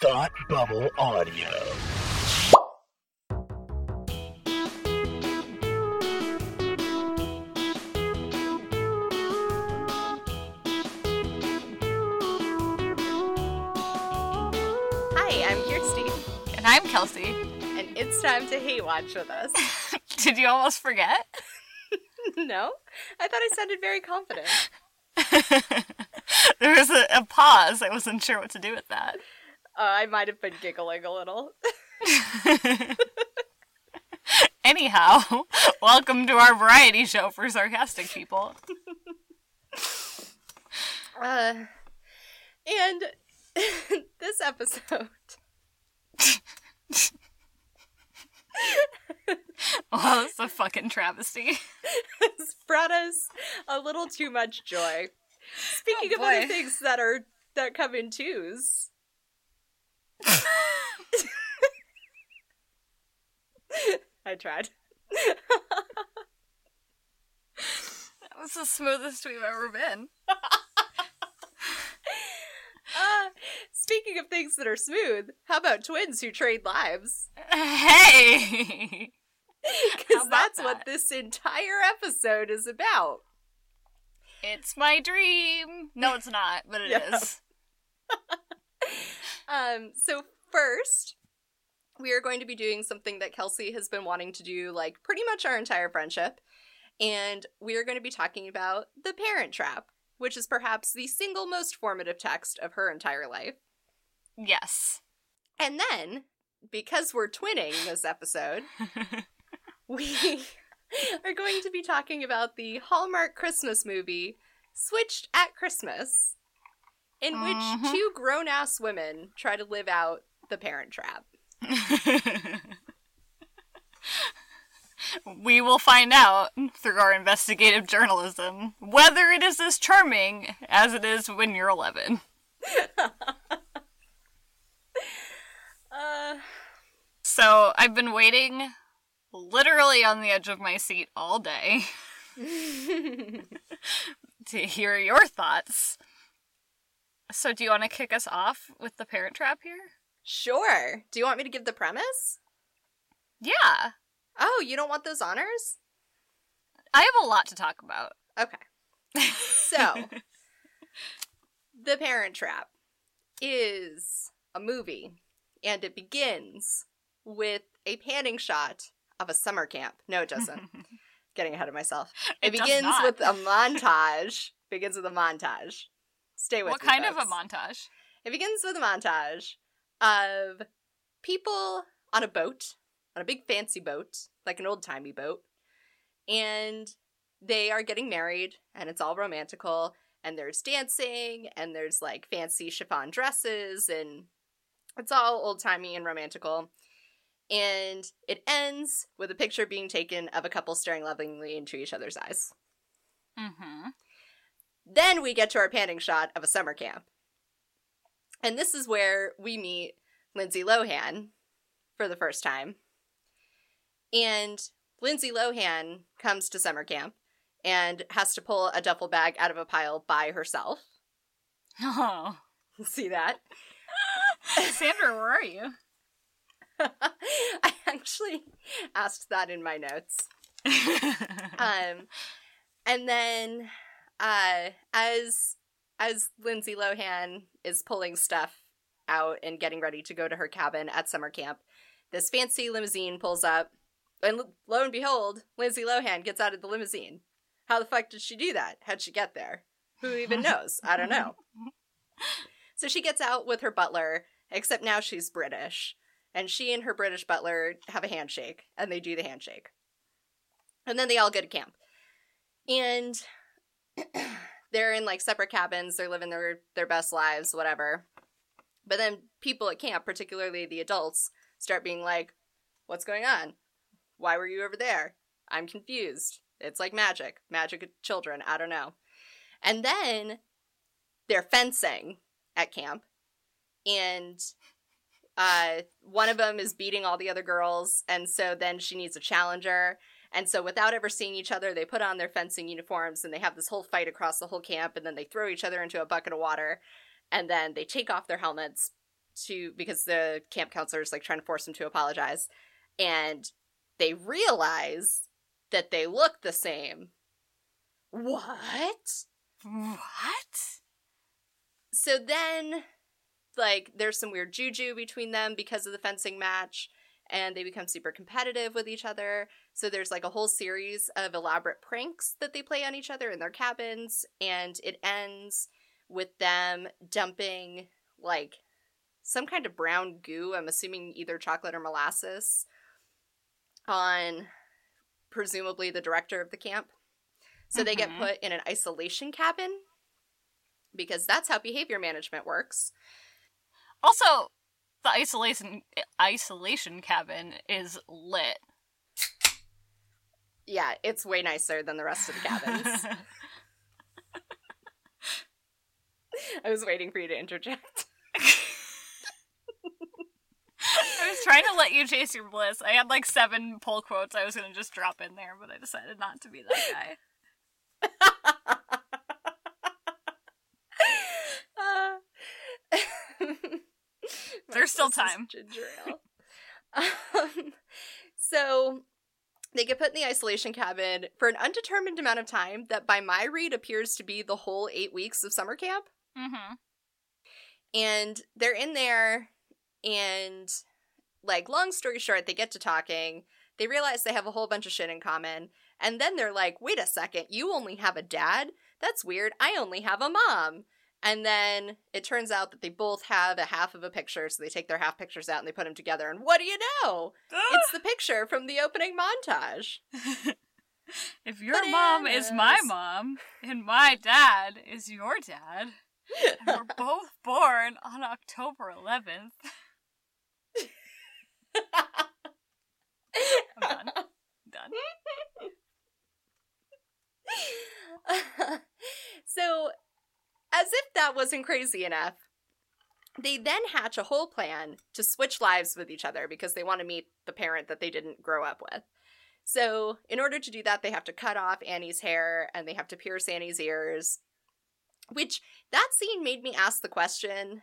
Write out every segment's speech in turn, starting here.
Thought Bubble Audio. Hi, I'm Kirsty, And I'm Kelsey. and it's time to hate watch with us. Did you almost forget? no? I thought I sounded very confident. there was a, a pause. I wasn't sure what to do with that. Uh, I might have been giggling a little. Anyhow, welcome to our variety show for sarcastic people. Uh, and this episode. Well, it's a fucking travesty. has brought us a little too much joy. Speaking Oh, of other things that are that come in twos. I tried. That was the smoothest we've ever been. Uh, speaking of things that are smooth, how about twins who trade lives? Hey! Because that's that? what this entire episode is about. It's my dream. No, it's not, but it is. Um, so first, we are going to be doing something that Kelsey has been wanting to do like pretty much our entire friendship. And we are going to be talking about The Parent Trap, which is perhaps the single most formative text of her entire life. Yes. And then, because we're twinning this episode, we are going to be talking about the Hallmark Christmas movie, Switched at Christmas, in which Mhm. two grown ass women try to live out the parent trap. we will find out through our investigative journalism whether it is as charming as it is when you're 11. Uh, So I've been waiting literally on the edge of my seat all day to hear your thoughts. So do you want to kick us off with the parent trap here? sure. Do you want me to give the premise? Yeah. Oh, you don't want those honors? I have a lot to talk about. Okay. So, The Parent Trap is a movie, and it begins with a panning shot of a summer camp. No, it doesn't. Getting ahead of myself. It, It begins with a montage. begins with a montage. Stay with me. what me, kind of a montage? It begins with a montage of people on a boat, on a big fancy boat, like an old timey boat, and they are getting married, and it's all romantical, and there's dancing, and there's like fancy chiffon dresses, and it's all old timey and romantical. And it ends with a picture being taken of a couple staring lovingly into each other's eyes. Mm-hmm. Then we get to our panning shot of a summer camp. And this is where we meet Lindsay Lohan for the first time. And Lindsay Lohan comes to summer camp and has to pull a duffel bag out of a pile by herself. Oh. See that? Sandra, where are you? I actually asked that in my notes. um and then uh as as Lindsay Lohan is pulling stuff out and getting ready to go to her cabin at summer camp, this fancy limousine pulls up, and lo- lo and behold, Lindsay Lohan gets out of the limousine. How the fuck did she do that? How'd she get there? Who even knows? I don't know. So she gets out with her butler, except now she's British. And she and her British butler have a handshake, and they do the handshake. And then they all go to camp. And they're in like separate cabins, they're living their, their best lives, whatever. But then people at camp, particularly the adults, start being like, What's going on? Why were you over there? I'm confused. It's like magic. Magic children. I don't know. And then they're fencing at camp. And uh, one of them is beating all the other girls. And so then she needs a challenger. And so without ever seeing each other, they put on their fencing uniforms and they have this whole fight across the whole camp. And then they throw each other into a bucket of water. And then they take off their helmets to because the camp counselor is like trying to force them to apologize, and they realize that they look the same. What? What? So then, like, there's some weird juju between them because of the fencing match, and they become super competitive with each other. So there's like a whole series of elaborate pranks that they play on each other in their cabins, and it ends with them dumping like some kind of brown goo, I'm assuming either chocolate or molasses, on presumably the director of the camp. So they get Mhm. put in an isolation cabin because that's how behavior management works. Also, the isolation isolation cabin is lit. Yeah, it's way nicer than the rest of the cabins. I was waiting for you to interject. I was trying to let you chase your bliss. I had like seven pull quotes I was gonna just drop in there, but I decided not to be that guy. There's still time. Ginger ale. um, so they get put in the isolation cabin for an undetermined amount of time that, by my read, appears to be the whole eight weeks of summer camp. Mm-hmm. And they're in there, and like, long story short, they get to talking. They realize they have a whole bunch of shit in common. And then they're like, wait a second, you only have a dad? That's weird. I only have a mom. And then it turns out that they both have a half of a picture, so they take their half pictures out and they put them together. And what do you know? Ah! It's the picture from the opening montage. if your mom is my mom and my dad is your dad, and we're both born on October 11th. I'm done. done. so, as if that wasn't crazy enough, they then hatch a whole plan to switch lives with each other because they want to meet the parent that they didn't grow up with. So, in order to do that, they have to cut off Annie's hair and they have to pierce Annie's ears. Which, that scene made me ask the question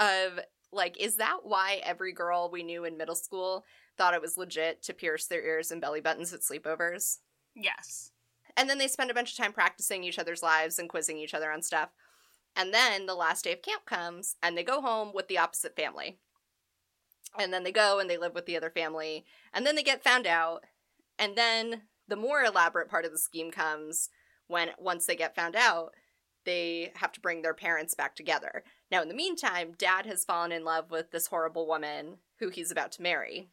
of, like, is that why every girl we knew in middle school thought it was legit to pierce their ears and belly buttons at sleepovers? Yes. And then they spend a bunch of time practicing each other's lives and quizzing each other on stuff. And then the last day of camp comes and they go home with the opposite family. And then they go and they live with the other family. And then they get found out. And then the more elaborate part of the scheme comes when once they get found out, they have to bring their parents back together. Now, in the meantime, dad has fallen in love with this horrible woman who he's about to marry.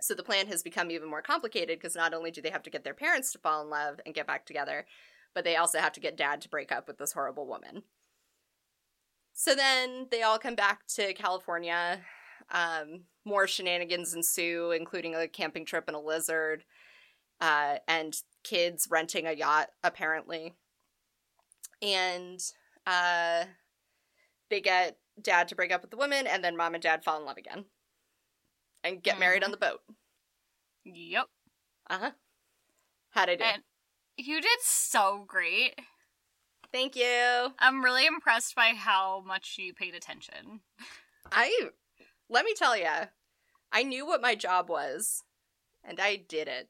So the plan has become even more complicated because not only do they have to get their parents to fall in love and get back together, but they also have to get dad to break up with this horrible woman. So then they all come back to California. Um, more shenanigans ensue, including a camping trip and a lizard, uh, and kids renting a yacht, apparently. And uh, they get dad to break up with the woman, and then mom and dad fall in love again and get married on the boat. Yep. Uh huh. How'd I do? And you did so great. Thank you. I'm really impressed by how much you paid attention. I let me tell you, I knew what my job was, and I did it.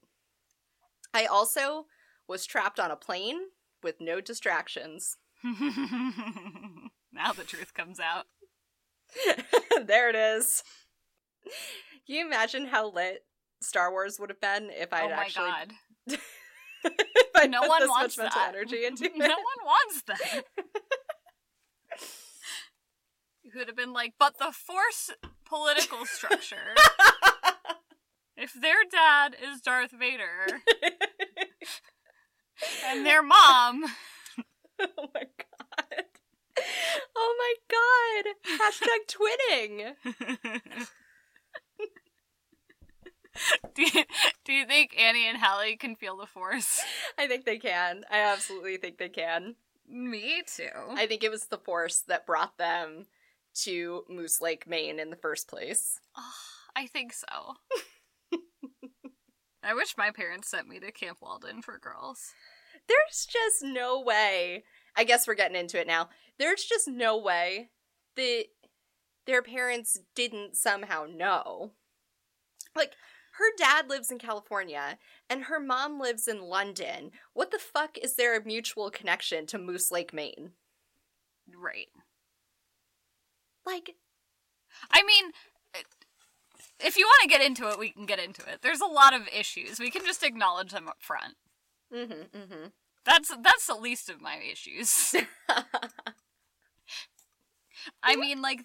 I also was trapped on a plane with no distractions. now the truth comes out. there it is. Can you imagine how lit Star Wars would have been if I'd oh my actually god. No one wants that. energy into it? no one wants that. You could have been like, but the force political structure. if their dad is Darth Vader and their mom oh my god. Oh my god. Hashtag twinning. do you, do you think Annie and Hallie can feel the force? I think they can. I absolutely think they can. Me too. I think it was the force that brought them to Moose Lake, Maine in the first place. I think so. I wish my parents sent me to Camp Walden for girls. There's just no way. I guess we're getting into it now. There's just no way that their parents didn't somehow know. Like, her dad lives in California and her mom lives in London. What the fuck is there a mutual connection to Moose Lake, Maine? Right. Like, I mean, if you want to get into it, we can get into it. There's a lot of issues. We can just acknowledge them up front. mm hmm, mm hmm. That's that's the least of my issues. I mean, like,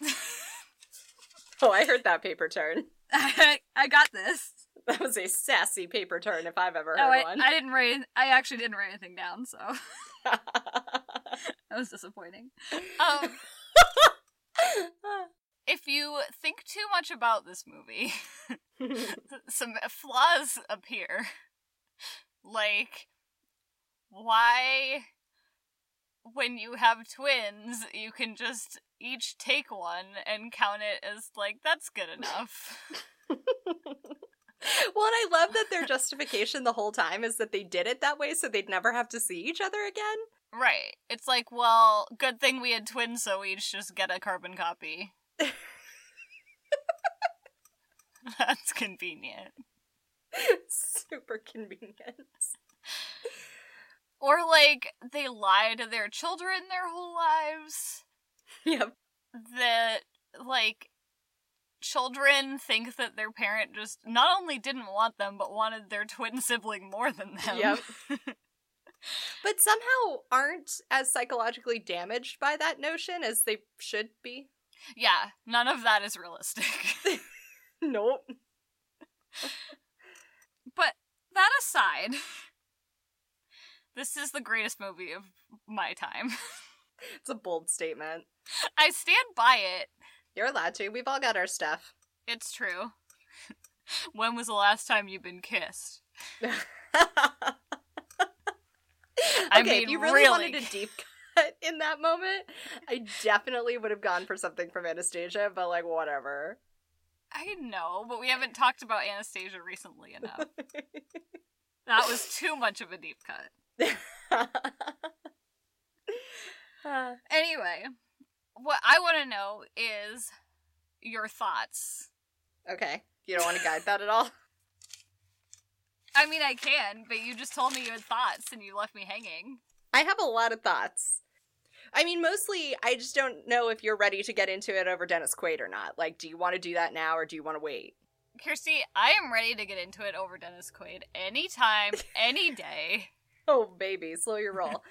oh, I heard that paper turn. I, I got this. That was a sassy paper turn if I've ever heard No, I, one. I didn't write. I actually didn't write anything down, so that was disappointing. Um, if you think too much about this movie, some flaws appear. Like, why, when you have twins, you can just each take one and count it as, like, that's good enough. well, and I love that their justification the whole time is that they did it that way so they'd never have to see each other again. right. It's like, well, good thing we had twins, so we each just get a carbon copy. That's convenient. Super convenient. Or like they lie to their children their whole lives. Yep. That like children think that their parent just not only didn't want them but wanted their twin sibling more than them. Yep. But somehow aren't as psychologically damaged by that notion as they should be. yeah, none of that is realistic. Nope. but that aside, this is the greatest movie of my time. It's a bold statement. I stand by it. You're allowed to. We've all got our stuff. It's true. when was the last time you've been kissed? I okay, mean, if you really, really. wanted a deep cut in that moment, I definitely would have gone for something from Anastasia, but like whatever. I know, but we haven't talked about Anastasia recently enough. that was too much of a deep cut. Uh, Anyway, what I want to know is your thoughts. okay, you don't want to guide that at all. I mean, I can, but you just told me you had thoughts and you left me hanging. I have a lot of thoughts. I mean, mostly, I just don't know if you're ready to get into it over Dennis Quaid or not. Like, do you want to do that now or do you want to wait? Kirsty, I am ready to get into it over Dennis Quaid anytime, any day. Oh, baby, slow your roll.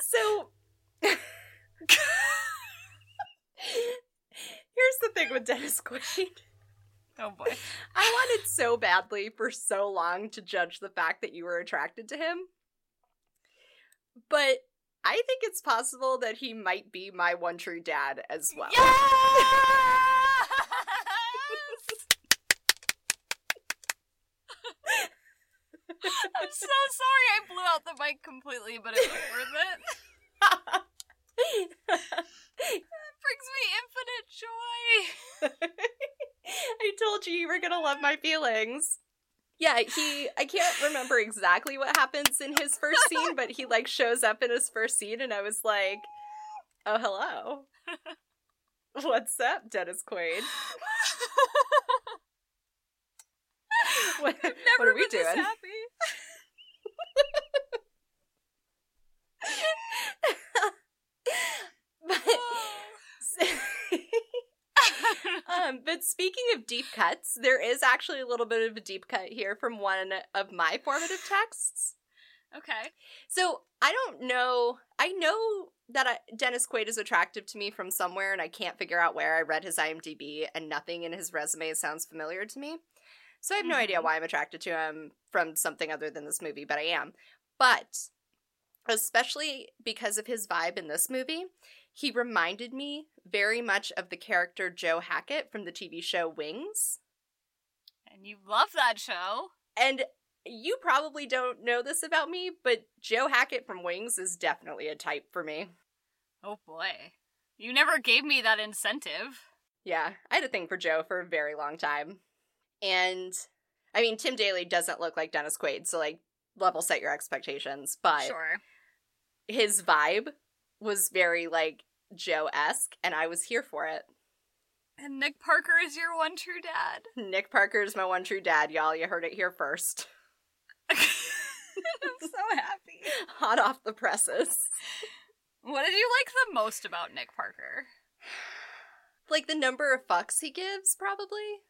So, here's the thing with Dennis Quaid. Oh boy. I wanted so badly for so long to judge the fact that you were attracted to him. But I think it's possible that he might be my one true dad as well. Yes! I'm so sorry I blew out the mic completely, but it was worth it. It brings me infinite joy. I told you you were gonna love my feelings. Yeah, he I can't remember exactly what happens in his first scene, but he like shows up in his first scene and I was like, Oh hello. What's up, Dennis Quaid? What, Never what are we doing? happy. But, um, but speaking of deep cuts, there is actually a little bit of a deep cut here from one of my formative texts. okay. So I don't know. I know that I, Dennis Quaid is attractive to me from somewhere, and I can't figure out where. I read his IMDb, and nothing in his resume sounds familiar to me. So I have no idea Mhm. why I'm attracted to him from something other than this movie, but I am. But especially because of his vibe in this movie, he reminded me very much of the character Joe Hackett from the TV show Wings. And you love that show. And you probably don't know this about me, but Joe Hackett from Wings is definitely a type for me. Oh boy. You never gave me that incentive. Yeah, I had a thing for Joe for a very long time. And I mean, Tim Daly doesn't look like Dennis Quaid, so like level set your expectations, but Sure. his vibe was very like Joe esque, and I was here for it. And Nick Parker is your one true dad. Nick Parker is my one true dad, y'all. You heard it here first. I'm so happy. Hot off the presses. What did you like the most about Nick Parker? Like the number of fucks he gives, probably.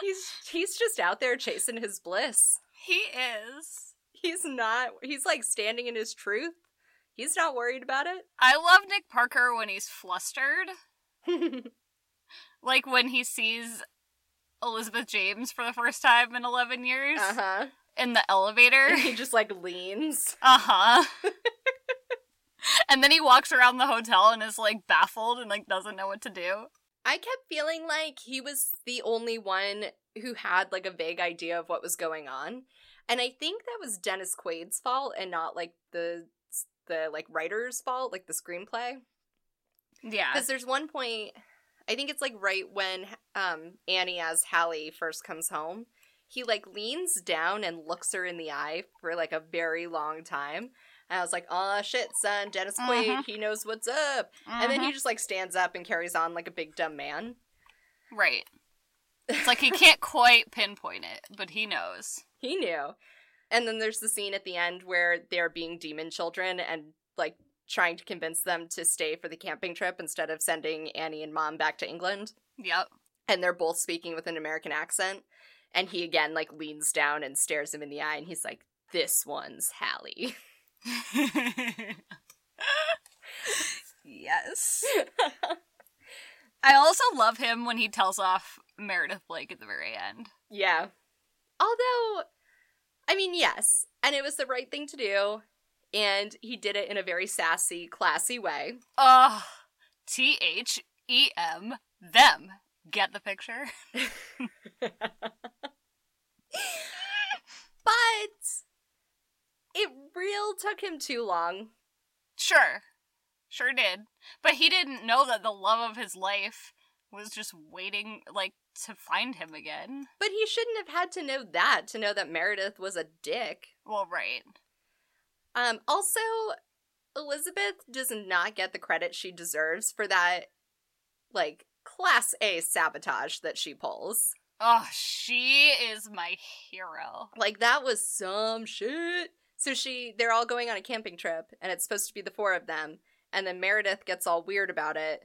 he's he's just out there chasing his bliss. he is. He's not he's like standing in his truth. He's not worried about it. I love Nick Parker when he's flustered. Like when he sees Elizabeth James for the first time in 11 years uh-huh. in the elevator. And he just like leans. Uh huh. and then he walks around the hotel and is like baffled and like doesn't know what to do. I kept feeling like he was the only one who had like a vague idea of what was going on. And I think that was Dennis Quaid's fault and not like the the like writer's fault, like the screenplay. Yeah. Because there's one point, I think it's like right when um Annie as Hallie first comes home, he like leans down and looks her in the eye for like a very long time. And I was like, oh shit, son, Dennis Quaid, Mhm. he knows what's up. And then he just like stands up and carries on like a big dumb man. Right. It's like he can't quite pinpoint it, but he knows. He knew. And then there's the scene at the end where they're being demon children and like trying to convince them to stay for the camping trip instead of sending Annie and mom back to England. Yep. And they're both speaking with an American accent. And he again like leans down and stares him in the eye and he's like, This one's Hallie. yes. I also love him when he tells off Meredith Blake at the very end. yeah. Although, I mean, yes. And it was the right thing to do. And he did it in a very sassy, classy way. Ugh. T H E M, them. Get the picture? But it real took him too long. Sure. Sure did. But he didn't know that the love of his life was just waiting, like, to find him again. But he shouldn't have had to know that to know that Meredith was a dick. Well, right. Um also Elizabeth does not get the credit she deserves for that like class A sabotage that she pulls. Oh, she is my hero. Like that was some shit. So she they're all going on a camping trip and it's supposed to be the four of them and then Meredith gets all weird about it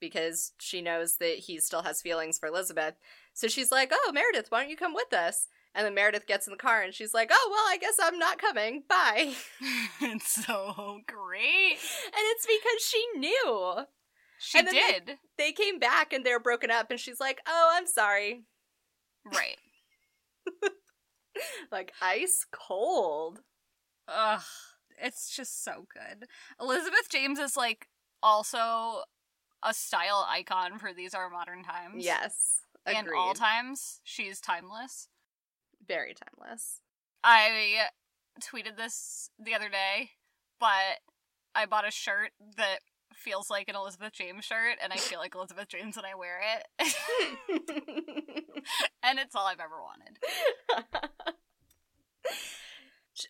because she knows that he still has feelings for Elizabeth. So she's like, "Oh, Meredith, why don't you come with us?" And then Meredith gets in the car and she's like, "Oh, well, I guess I'm not coming. Bye." it's so great. And it's because she knew. She And then they- did. They came back and they're broken up and she's like, "Oh, I'm sorry." Right. Like ice cold. Ugh. It's just so good. Elizabeth James is like also a style icon for these are modern times. Yes. Agreed. And all times. She's timeless. Very timeless. I tweeted this the other day, but I bought a shirt that feels like an Elizabeth James shirt, and I feel like Elizabeth James when I wear it. and it's all I've ever wanted.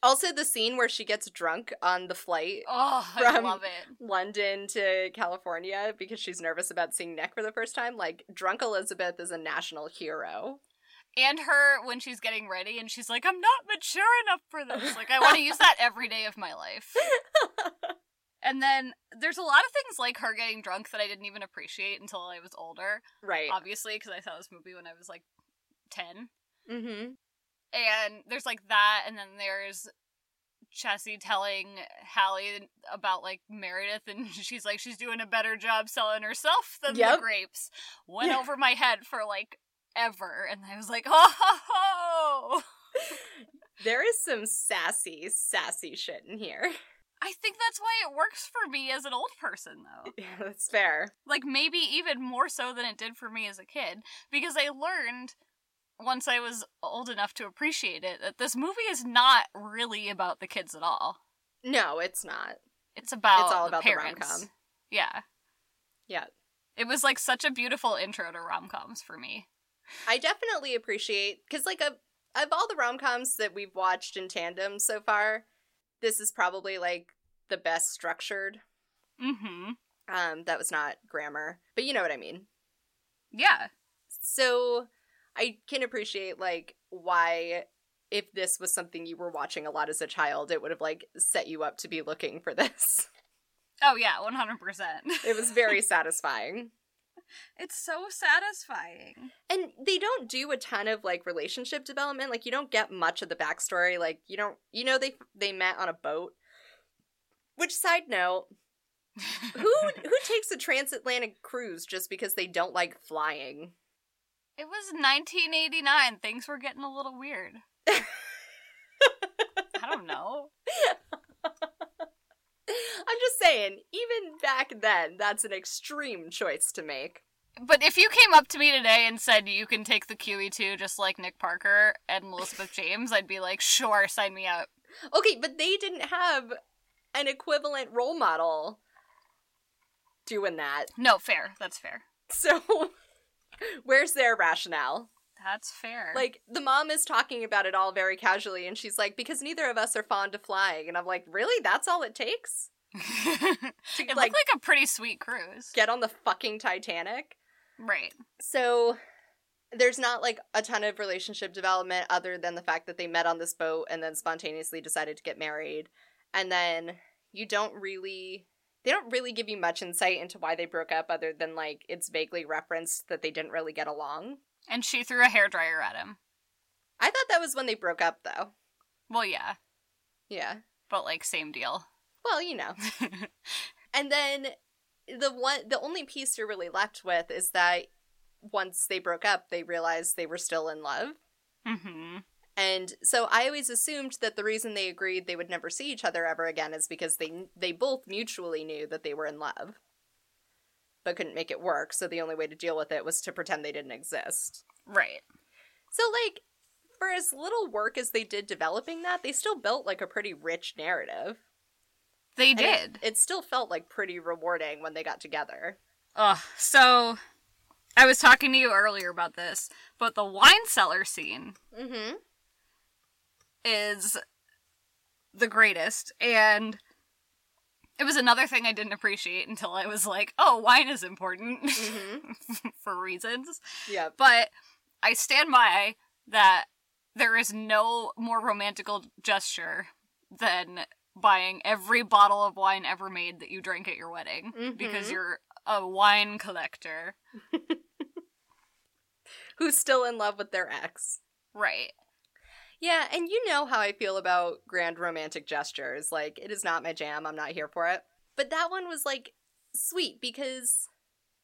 also, the scene where she gets drunk on the flight Oh, I From- love it. London to California because she's nervous about seeing Nick for the first time. Like, drunk Elizabeth is a national hero. And her when she's getting ready and she's like, I'm not mature enough for this. Like, I want to use that every day of my life. And then there's a lot of things like her getting drunk that I didn't even appreciate until I was older. Right. Obviously, because I saw this movie when I was like 10. Mm-hmm. And there's like that, and then there's Chessy telling Hallie about like Meredith, and she's like, she's doing a better job selling herself than the grapes. Went Yeah. over my head for like ever, and I was like, oh ho ho! There is some sassy, sassy shit in here. I think that's why it works for me as an old person, though. Yeah, that's fair. Like, maybe even more so than it did for me as a kid, because I learned once I was old enough to appreciate it that this movie is not really about the kids at all. No, it's not. It's about It's all the about the parents. rom-com. Yeah. Yeah. It was like such a beautiful intro to rom coms for me. I definitely appreciate because like of of all the rom coms that we've watched in tandem so far, this is probably like the best structured. Mm-hmm. Um, that was not grammar, but you know what I mean. Yeah. So I can appreciate like why if this was something you were watching a lot as a child, it would have like set you up to be looking for this. Oh yeah, one hundred percent. It was very satisfying. It's so satisfying. And they don't do a ton of like relationship development. Like you don't get much of the backstory. Like you don't you know they they met on a boat. Which side note, who who takes a transatlantic cruise just because they don't like flying? It was 1989. Things were getting a little weird. I don't know. I'm just saying, even back then, that's an extreme choice to make. But if you came up to me today and said you can take the QE2 just like Nick Parker and Elizabeth James, I'd be like, sure, sign me up. Okay, but they didn't have an equivalent role model doing that. No, fair. That's fair. So, where's their rationale? That's fair. Like, the mom is talking about it all very casually, and she's like, because neither of us are fond of flying. And I'm like, really? That's all it takes? it like- looked like a pretty sweet cruise. Get on the fucking Titanic? Right. So, there's not like a ton of relationship development other than the fact that they met on this boat and then spontaneously decided to get married. And then you don't really. They don't really give you much insight into why they broke up other than like it's vaguely referenced that they didn't really get along. And she threw a hairdryer at him. I thought that was when they broke up though. Well, yeah, Yeah. but like same deal. Well, you know. And then the one the only piece you're really left with is that once they broke up, they realized they were still in love. hmm And so I always assumed that the reason they agreed they would never see each other ever again is because they they both mutually knew that they were in love. But couldn't make it work, so the only way to deal with it was to pretend they didn't exist. Right. So like for as little work as they did developing that, they still built like a pretty rich narrative. They And it- did. It, still felt like pretty rewarding when they got together. Ugh. So, I was talking to you earlier about this, but the wine cellar scene Mm-hmm. Is the greatest, and it was another thing I didn't appreciate until I was like, oh, wine is important Mm-hmm. for reasons. Yep. But I stand by that there is no more romantical gesture than buying every bottle of wine ever made that you drank at your wedding because Mhm. you're a wine collector. Who's still in love with their ex. Right. Yeah, and you know how I feel about grand romantic gestures. Like, it is not my jam. I'm not here for it. But that one was, like, sweet because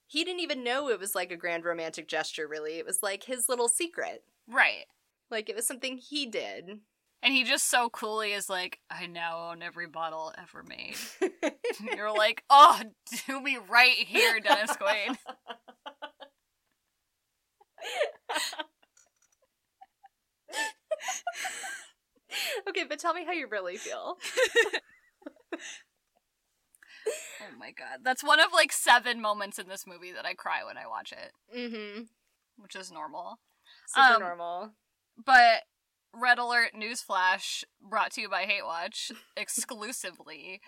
he didn't even know it was, like, a grand romantic gesture, really. It was, like, his little secret. Right. Like, it was something he did. And he just so coolly is like, I now own every bottle ever made. You're like, oh, do me right here, Dennis Quaid. okay, but tell me how you really feel. Oh my god. That's one of like seven moments in this movie that I cry when I watch it, Mm-hmm. which is normal. Super Um, normal. But Red Alert Newsflash brought to you by Hate Watch exclusively.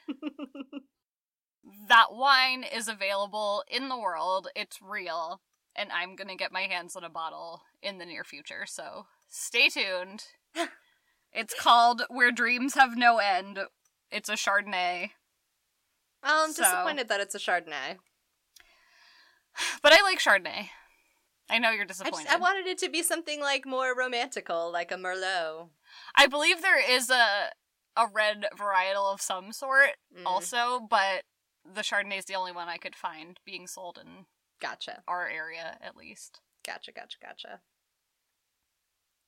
that wine is available in the world. It's real. And I'm going to get my hands on a bottle in the near future. So stay tuned. it's called Where Dreams Have No End. It's a Chardonnay. Well, I'm So- disappointed that it's a Chardonnay. But I like Chardonnay. I know you're I, just, disappointed. I wanted it to be something like more romantical, like a Merlot. I believe there is a a red varietal of some sort Mm, also, but the Chardonnay is the only one I could find being sold in Gotcha, our area at least. gotcha, gotcha, gotcha.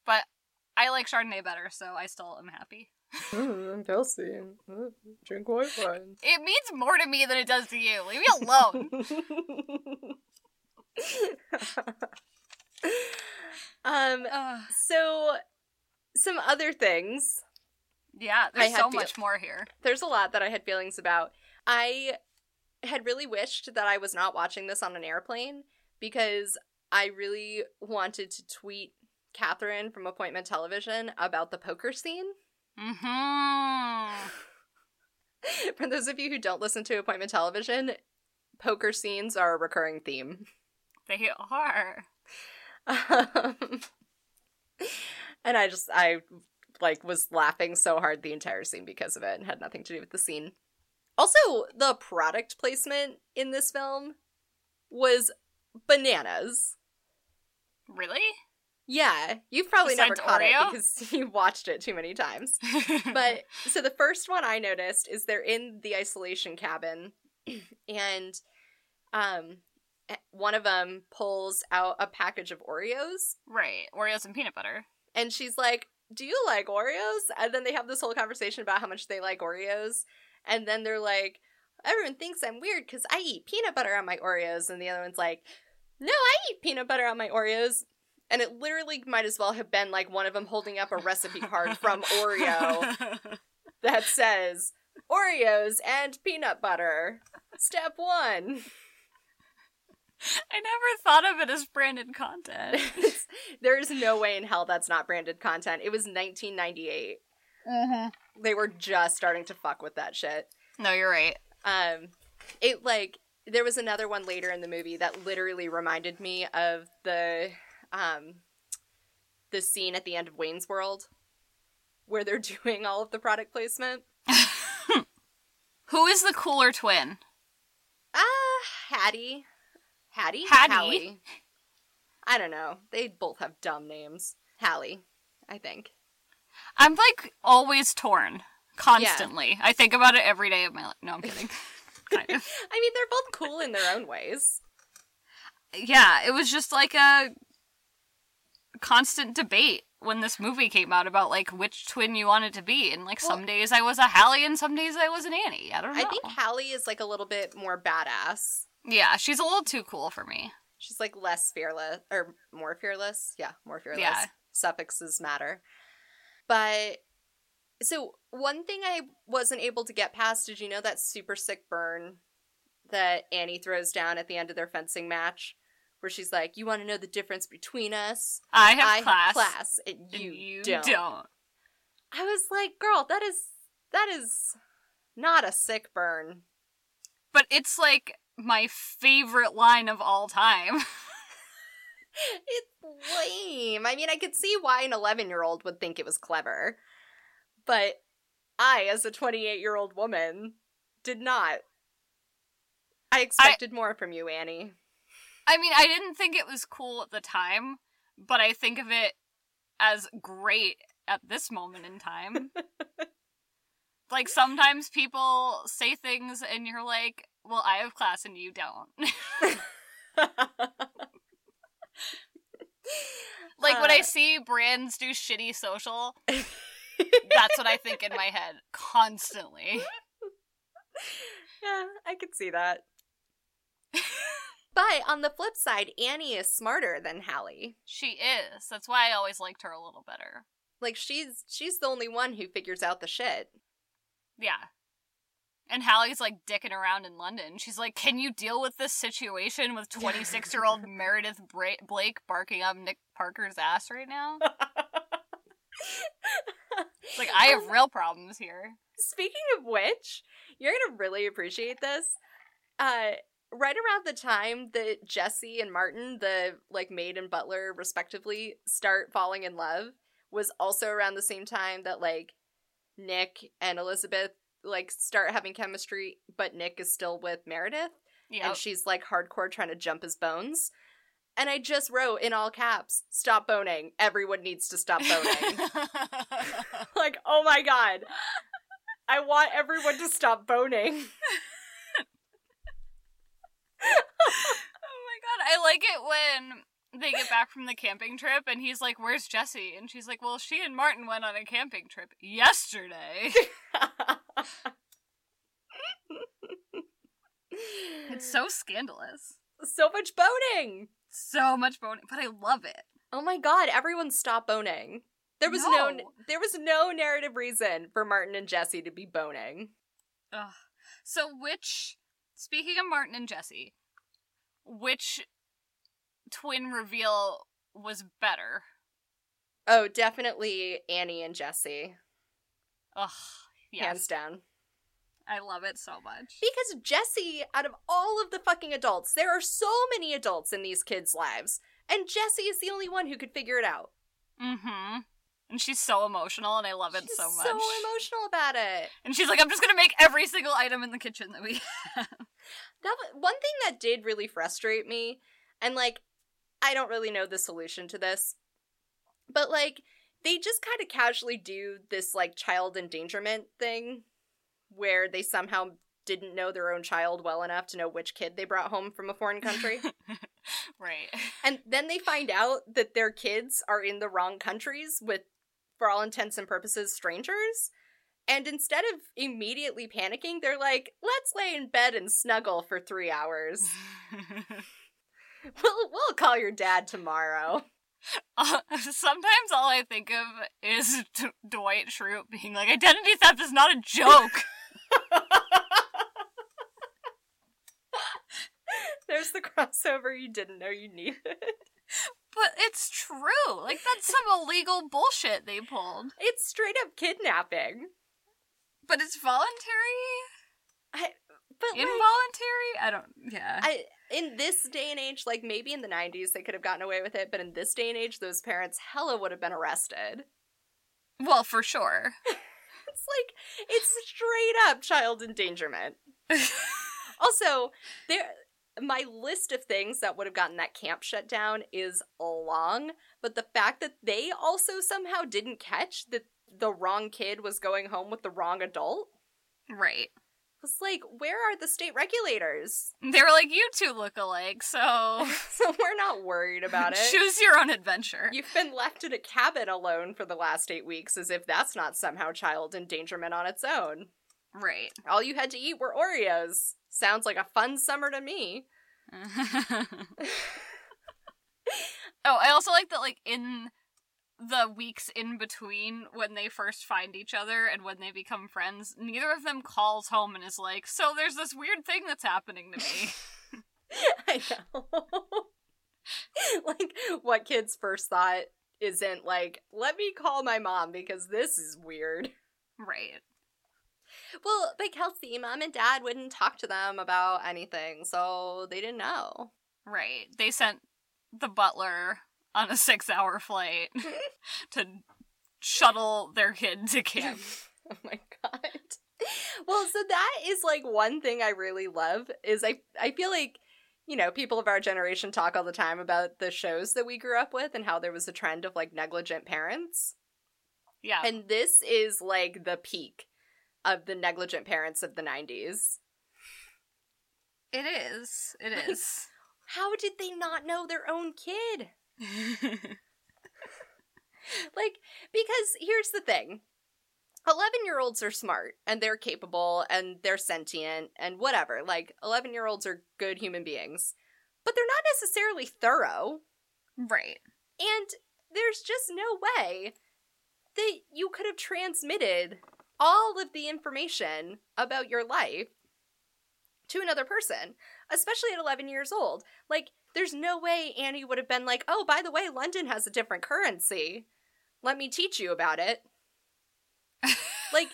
But I like Chardonnay better, so I still am happy. I'm Kelsey. Drink white wine. It means more to me than it does to you. Leave me alone. um. Ugh. So, some other things. yeah, there's so to- much more here. There's a lot that I had feelings about. I had really wished that I was not watching this on an airplane because I really wanted to tweet Catherine from Appointment Television about the poker scene. Mm-hmm. For those of you who don't listen to appointment television, poker scenes are a recurring theme. They are. Um, and I just I like was laughing so hard the entire scene because of it and had nothing to do with the scene. Also, the product placement in this film was bananas. Really? Yeah, you've probably never caught Oreo? it because you watched it too many times. But so the first one I noticed is they're in the isolation cabin, and um, one of them pulls out a package of Oreos, right, Oreos and peanut butter. and she's like, "Do you like Oreos?" And then they have this whole conversation about how much they like Oreos, and then they're like, "Everyone thinks I'm weird because I eat peanut butter on my Oreos," and the other one's like, "No, I eat peanut butter on my Oreos." And it literally might as well have been like one of them holding up a recipe card from Oreo that says Oreos and peanut butter. Step one. I never thought of it as branded content. there is no way in hell that's not branded content. It was 1998. They were just starting to fuck with that shit. No, you're right. Um, it like there was another one later in the movie that literally reminded me of the um the scene at the end of Wayne's World where they're doing all of the product placement. Who is the cooler twin? Ah, Hattie. Hattie? Hattie? Hallie. I don't know. They both have dumb names. Hallie, I think. I'm like always torn constantly. I think about it every day of my life. No, I'm kidding. kind of. I mean, they're both cool in their own ways. Yeah, it was just like a constant debate when this movie came out about like which twin you wanted to be. And like some days I was a Hallie and some days I was an Annie. I don't know. I think Hallie is like a little bit more badass. yeah, she's a little too cool for me. She's like less fearless or more fearless. Yeah, more fearless. Yeah. Suffixes matter. But so one thing I wasn't able to get past, did you know that super sick burn that Annie throws down at the end of their fencing match? Where she's like, You want to know the difference between us? I have I class. have class and and you, you don't. don't. I was like, girl, that is that is not a sick burn. But it's like my favorite line of all time. It's lame. I mean, I could see why an 11 year old would think it was clever. But I, as a 28 year old woman, did not. I expected more from you, Annie. I mean, I didn't think it was cool at the time, but I think of it as great at this moment in time. like sometimes people say things and you're like, "Well, I have class and you don't." like when I Uh. see brands do shitty social, that's what I think in my head constantly. yeah, I could see that. But on the flip side, Annie is smarter than Hallie. She is. That's why I always liked her a little better. Like she's she's the only one who figures out the shit. Yeah. And Hallie's like dicking around in London. She's like, "Can you deal with this situation with 26-year-old Meredith Bra- Blake barking up Nick Parker's ass right now?" Like, "I have real problems here." Speaking of which, you're gonna really appreciate this. Uh, right around the time that Jesse and Martin, the like maid and butler respectively, start falling in love, was also around the same time that like Nick and Elizabeth like start having chemistry, but Nick is still with Meredith, Yeah. and she's like hardcore trying to jump his bones. And I just wrote in all caps, "Stop boning. Everyone needs to stop boning." like, oh my god. I want everyone to stop boning. Oh my god, I like it when they get back from the camping trip and he's like, "Where's Jesse?" And she's like, "Well, she and Martin went on a camping trip yesterday." it's so scandalous. so much boning. So much boning, but I love it. Oh my god, everyone stop boning. There was no. No. there was no narrative reason for Martin and Jesse to be boning. Ugh. So, which, speaking of Martin and Jesse, which twin reveal was better? Oh, definitely Annie and Jesse. Ugh, yes. Hands down. I love it so much. Because Jesse, out of all of the fucking adults, there are so many adults in these kids' lives, and Jesse is the only one who could figure it out. Mm-hmm. And she's so emotional, and I love it She's so much. so emotional about it. and she's like, "I'm just gonna make every single item in the kitchen that we have." That one thing that did really frustrate me, and like, I don't really know the solution to this, but like, they just kind of casually do this like child endangerment thing, where they somehow didn't know their own child well enough to know which kid they brought home from a foreign country. right. And then they find out that their kids are in the wrong countries with, for all intents and purposes, strangers. And instead of immediately panicking, they're like, let's lay in bed and snuggle for three hours. We'll, we'll call your dad tomorrow. Uh, sometimes all I think of is D- Dwight Schrute being like, "Identity theft is not a joke." There's the crossover you didn't know you needed. But it's true. Like that's some illegal bullshit they pulled. It's straight up kidnapping. But it's voluntary, I, but like, involuntary. I don't. Yeah. I in this day and age, like maybe in the '90s they could have gotten away with it, but in this day and age, those parents hella would have been arrested. well, for sure. It's like it's straight up child endangerment. Also, there my list of things that would have gotten that camp shut down is long, but the fact that they also somehow didn't catch that the wrong kid was going home with the wrong adult right. Was like, where are the state regulators? They were like, "You two look alike, so so we're not worried about it. choose your own adventure." You've been left in a cabin alone for the last eight weeks as if that's not somehow child endangerment on its own. Right. All you had to eat were Oreos. Sounds like a fun summer to me. oh, I also like that, like, in the weeks in between when they first find each other and when they become friends, neither of them calls home and is like, So there's this weird thing that's happening to me. I know. like, what kids' first thought isn't like, let me call my mom because this is weird. right. Well, but Kelsey, mom and dad wouldn't talk to them about anything, so they didn't know. Right. They sent the butler on a six hour flight to shuttle their kid to camp. oh my god. Well, so that is like one thing I really love is I I feel like you know, people of our generation talk all the time about the shows that we grew up with and how there was a trend of like negligent parents. Yeah. And this is like the peak of the negligent parents of the 90s. it is. It is. How did they not know their own kid? Like, because here's the thing 11 year olds are smart and they're capable and they're sentient and whatever. Like, 11 year olds are good human beings, but they're not necessarily thorough. right. And there's just no way that you could have transmitted all of the information about your life to another person, especially at 11 years old. Like, there's no way Annie would have been like, oh, by the way, London has a different currency. Let me teach you about it. like,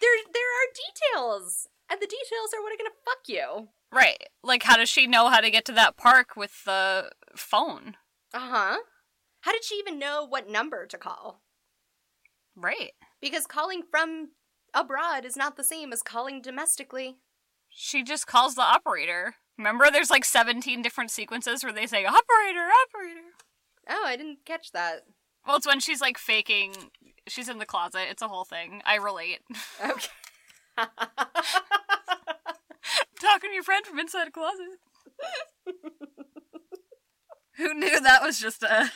there, there are details, and the details are what are going to fuck you. Right. Like, how does she know how to get to that park with the phone? Uh huh. How did she even know what number to call? Right. Because calling from abroad is not the same as calling domestically. She just calls the operator. Remember, there's like 17 different sequences where they say, operator, operator. Oh, I didn't catch that. Well, it's when she's like faking. She's in the closet. It's a whole thing. I relate. Okay. Talking to your friend from inside a closet. Who knew that was just a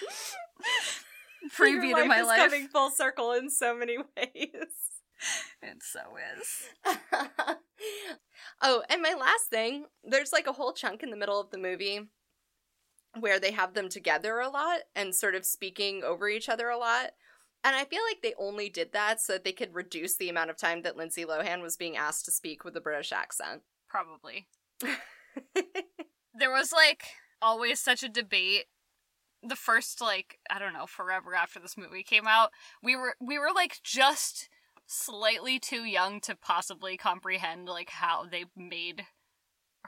preview Your to my is life? coming full circle in so many ways. It so is. oh, and my last thing, there's like a whole chunk in the middle of the movie where they have them together a lot and sort of speaking over each other a lot. And I feel like they only did that so that they could reduce the amount of time that Lindsay Lohan was being asked to speak with a British accent. Probably. There was like always such a debate. The first like I don't know forever after this movie came out, we were we were like just slightly too young to possibly comprehend like how they made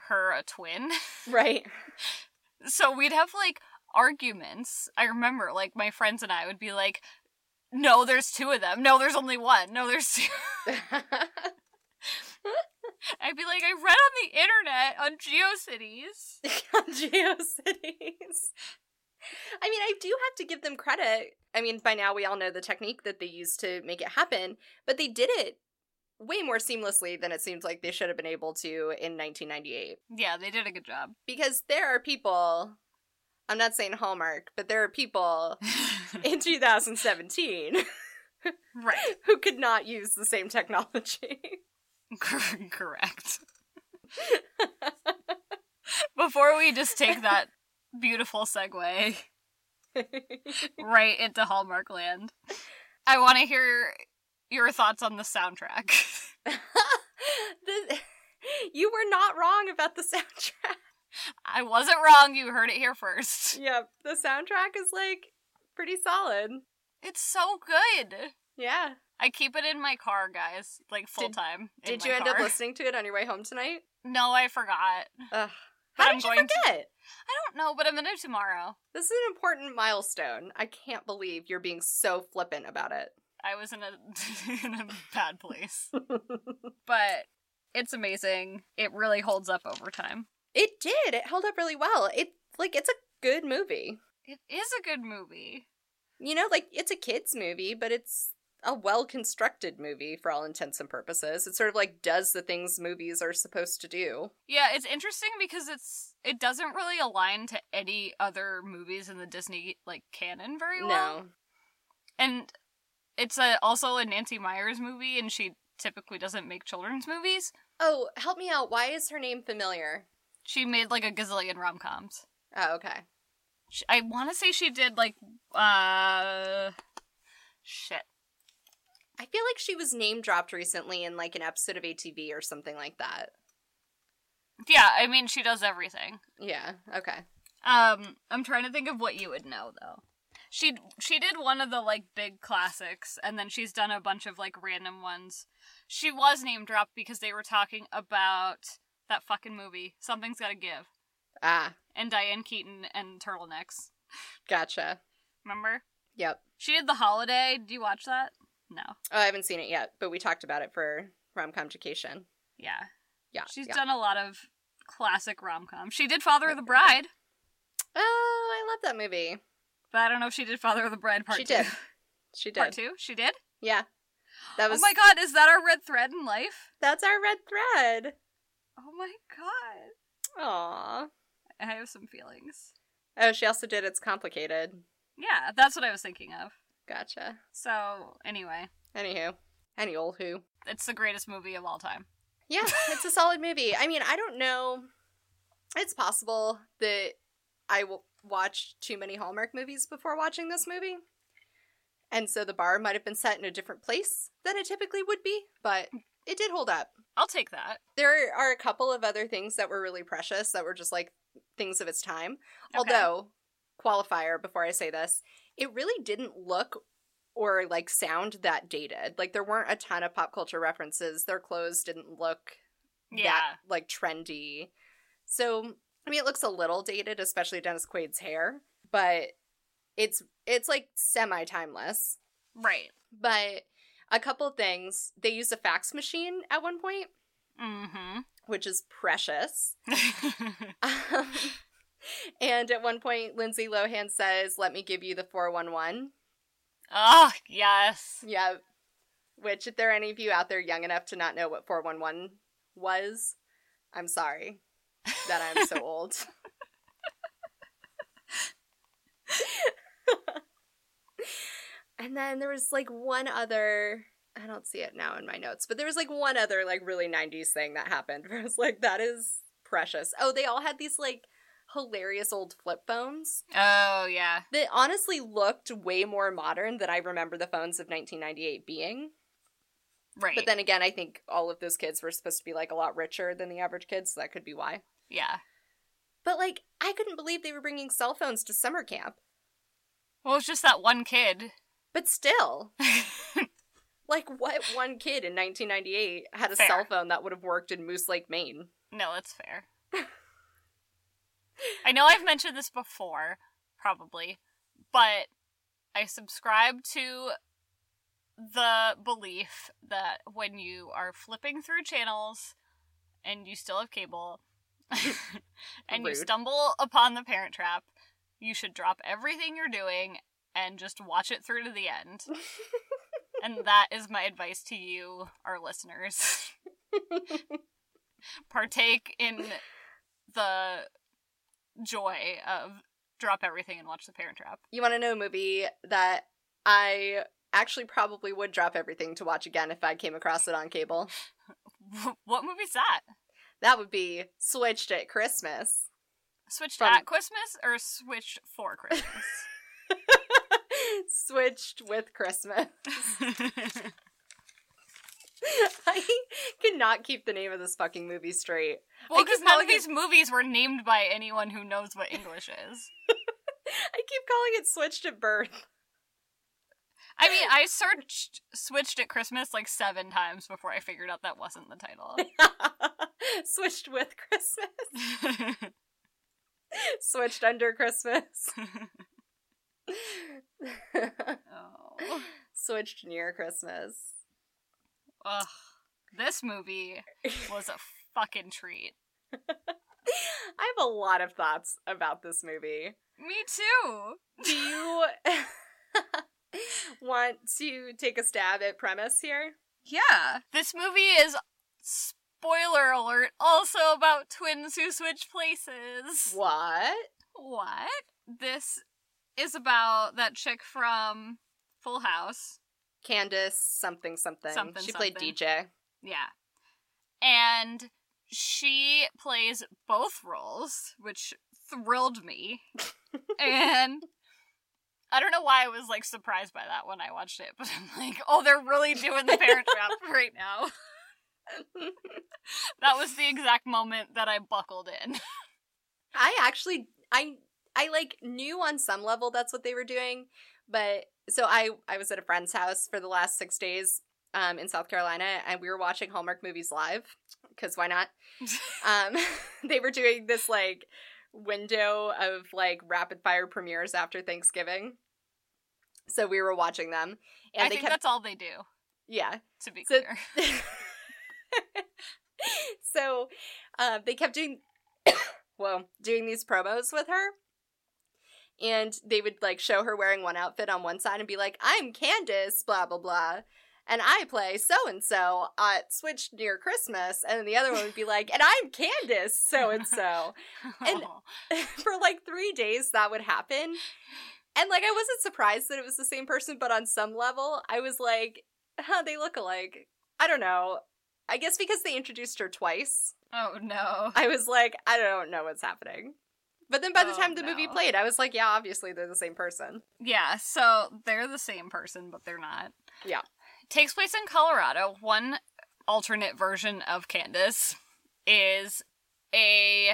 her a twin. Right. So we'd have like arguments. I remember like my friends and I would be like, "No, there's two of them. No, there's only one. No, there's two. I'd be like, "I read on the internet on GeoCities." On GeoCities. I mean, I do have to give them credit. I mean, by now we all know the technique that they used to make it happen, but they did it way more seamlessly than it seems like they should have been able to in 1998. Yeah, they did a good job. Because there are people, I'm not saying Hallmark, but there are people in 2017 right. who could not use the same technology. Correct. Before we just take that beautiful segue right into Hallmark land, I want to hear your thoughts on the soundtrack. the, you were not wrong about the soundtrack. I wasn't wrong. You heard it here first. Yep, the soundtrack is like pretty solid. It's so good. Yeah. I keep it in my car, guys, like full time. Did you end up listening to it on your way home tonight? No, I forgot. Ugh. But How I'm did you going to- forget? I don't know, but I'm gonna tomorrow. This is an important milestone. I can't believe you're being so flippant about it. I was in a in a bad place, but it's amazing. It really holds up over time. It did. It held up really well. It like it's a good movie. It is a good movie. You know, like it's a kids movie, but it's a well constructed movie for all intents and purposes. It sort of like does the things movies are supposed to do. Yeah, it's interesting because it's it doesn't really align to any other movies in the Disney like canon very well. No. And it's a, also a Nancy Meyers movie, and she typically doesn't make children's movies. Oh, help me out. Why is her name familiar? She made like a gazillion rom coms. Oh, okay. I want to say she did like uh shit. I feel like she was name dropped recently in like an episode of ATV or something like that. Yeah, I mean she does everything. Yeah, okay. Um, I'm trying to think of what you would know though. She she did one of the like big classics, and then she's done a bunch of like random ones. She was name dropped because they were talking about that fucking movie, Something's Gotta Give, Ah, and Diane Keaton and turtlenecks. gotcha. Remember? Yep. She did The Holiday. Do you watch that? No. Oh, I haven't seen it yet, but we talked about it for rom com Education. Yeah. Yeah. She's yeah. done a lot of classic rom com. She did Father of the Bride, Oh, I love that movie. but I don't know if she did Father of the Bride part She two. did. She did. Part two? She did? Yeah. That was Oh my god, is that our red thread in life? That's our red thread. Oh my god. Aw. I have some feelings. Oh, she also did It's Complicated. Yeah, that's what I was thinking of. Gotcha. So, anyway, Anywho. Any old who. it's the greatest movie of all time. Yeah, it's a solid movie. I mean, I don't know. It's possible that I w- watched too many Hallmark movies before watching this movie. And so the bar might have been set in a different place than it typically would be, but it did hold up. I'll take that. There are a couple of other things that were really precious that were just like things of its time. Okay. Although, qualifier before I say this, it really didn't look or like sound that dated. Like there weren't a ton of pop culture references. Their clothes didn't look Yeah. that like trendy. So I mean, it looks a little dated, especially Dennis Quaid's hair, but it's it's like semi timeless. Right. But a couple of things. They use a fax machine at one point, Mm which is precious. Um, and at one point, Lindsay Lohan says, "Let me give you the 411." oh, ah, yes. Yeah. Which, if there are any of you out there young enough to not know what 411 was, I'm sorry that I'm so old. and then there was like one other. I don't see it now in my notes, but there was like one other like really 90s thing that happened where I was like, that is precious. Oh, they all had these like hilarious old flip phones Oh, yeah. that honestly looked way more modern than I remember the phones of 1998 being. Right. But then again, I think all of those kids were supposed to be like a lot richer than the average kids, so that could be why. yeah. But like, I couldn't believe they were bringing cell phones to summer camp. Well, it's just that one kid. But still, Like, what one kid in 1998 had a Fair. cell phone that would have worked in Moose Lake, Maine? No, that's fair. I know I've mentioned this before, probably, but I subscribe to the belief that when you are flipping through channels and you still have cable and you stumble upon the parent trap, you should drop everything you're doing and just watch it through to the end. and that is my advice to you, our listeners. Partake in the joy of drop everything and watch the parent trap. You want to know a movie that I actually probably would drop everything to watch again if I came across it on cable? what movie's that? That would be Switched at Christmas. Switched From- at Christmas or switched for Christmas? Switched with Christmas. I cannot keep the name of this fucking movie straight. well, because none of these movies were named by anyone who knows what English is. I keep calling it Switched at Birth. I mean, I searched switched at Christmas like seven times before I figured out that wasn't the title. Switched with Christmas. Switched under Christmas. oh. Switched near Christmas. Ugh. This movie was a fucking treat. I have a lot of thoughts about this movie. Me too. Do you want to take a stab at premise here? Yeah. This movie is spoiler alert also about twins who switch places. What? What? This is about that chick from Full House. Candace something something. Something, she played. DJ. Yeah. And she plays both roles, which thrilled me. and I don't know why I was like surprised by that when I watched it, but I'm like, oh, they're really doing the parent trap right now. that was the exact moment that I buckled in. I actually I I like knew on some level that's what they were doing, but so I I was at a friend's house for the last 6 days um in South Carolina and we were watching Hallmark movies live cuz why not? Um they were doing this like window of like rapid fire premieres after Thanksgiving. So we were watching them and I they think kept that's all they do, yeah. to be So- clear. so uh, they kept doing well doing these promos with her and they would like show her wearing one outfit on one side and be like i'm candace blah blah blah. And i play so and so at switch near christmas. And then the other one would be like and i'm candace so and so and- for like three days that would happen. And like i wasn't surprised that it was the same person but on some level i was like huh they look alike. I don't know. I guess because they introduced her twice. Oh no. i was like i don't know what's happening but then by the Oh, time the movie played i was like yeah obviously they're the same person Yeah, so they're the same person, but they're not. Yeah. takes place in Colorado. One alternate version of Candace is a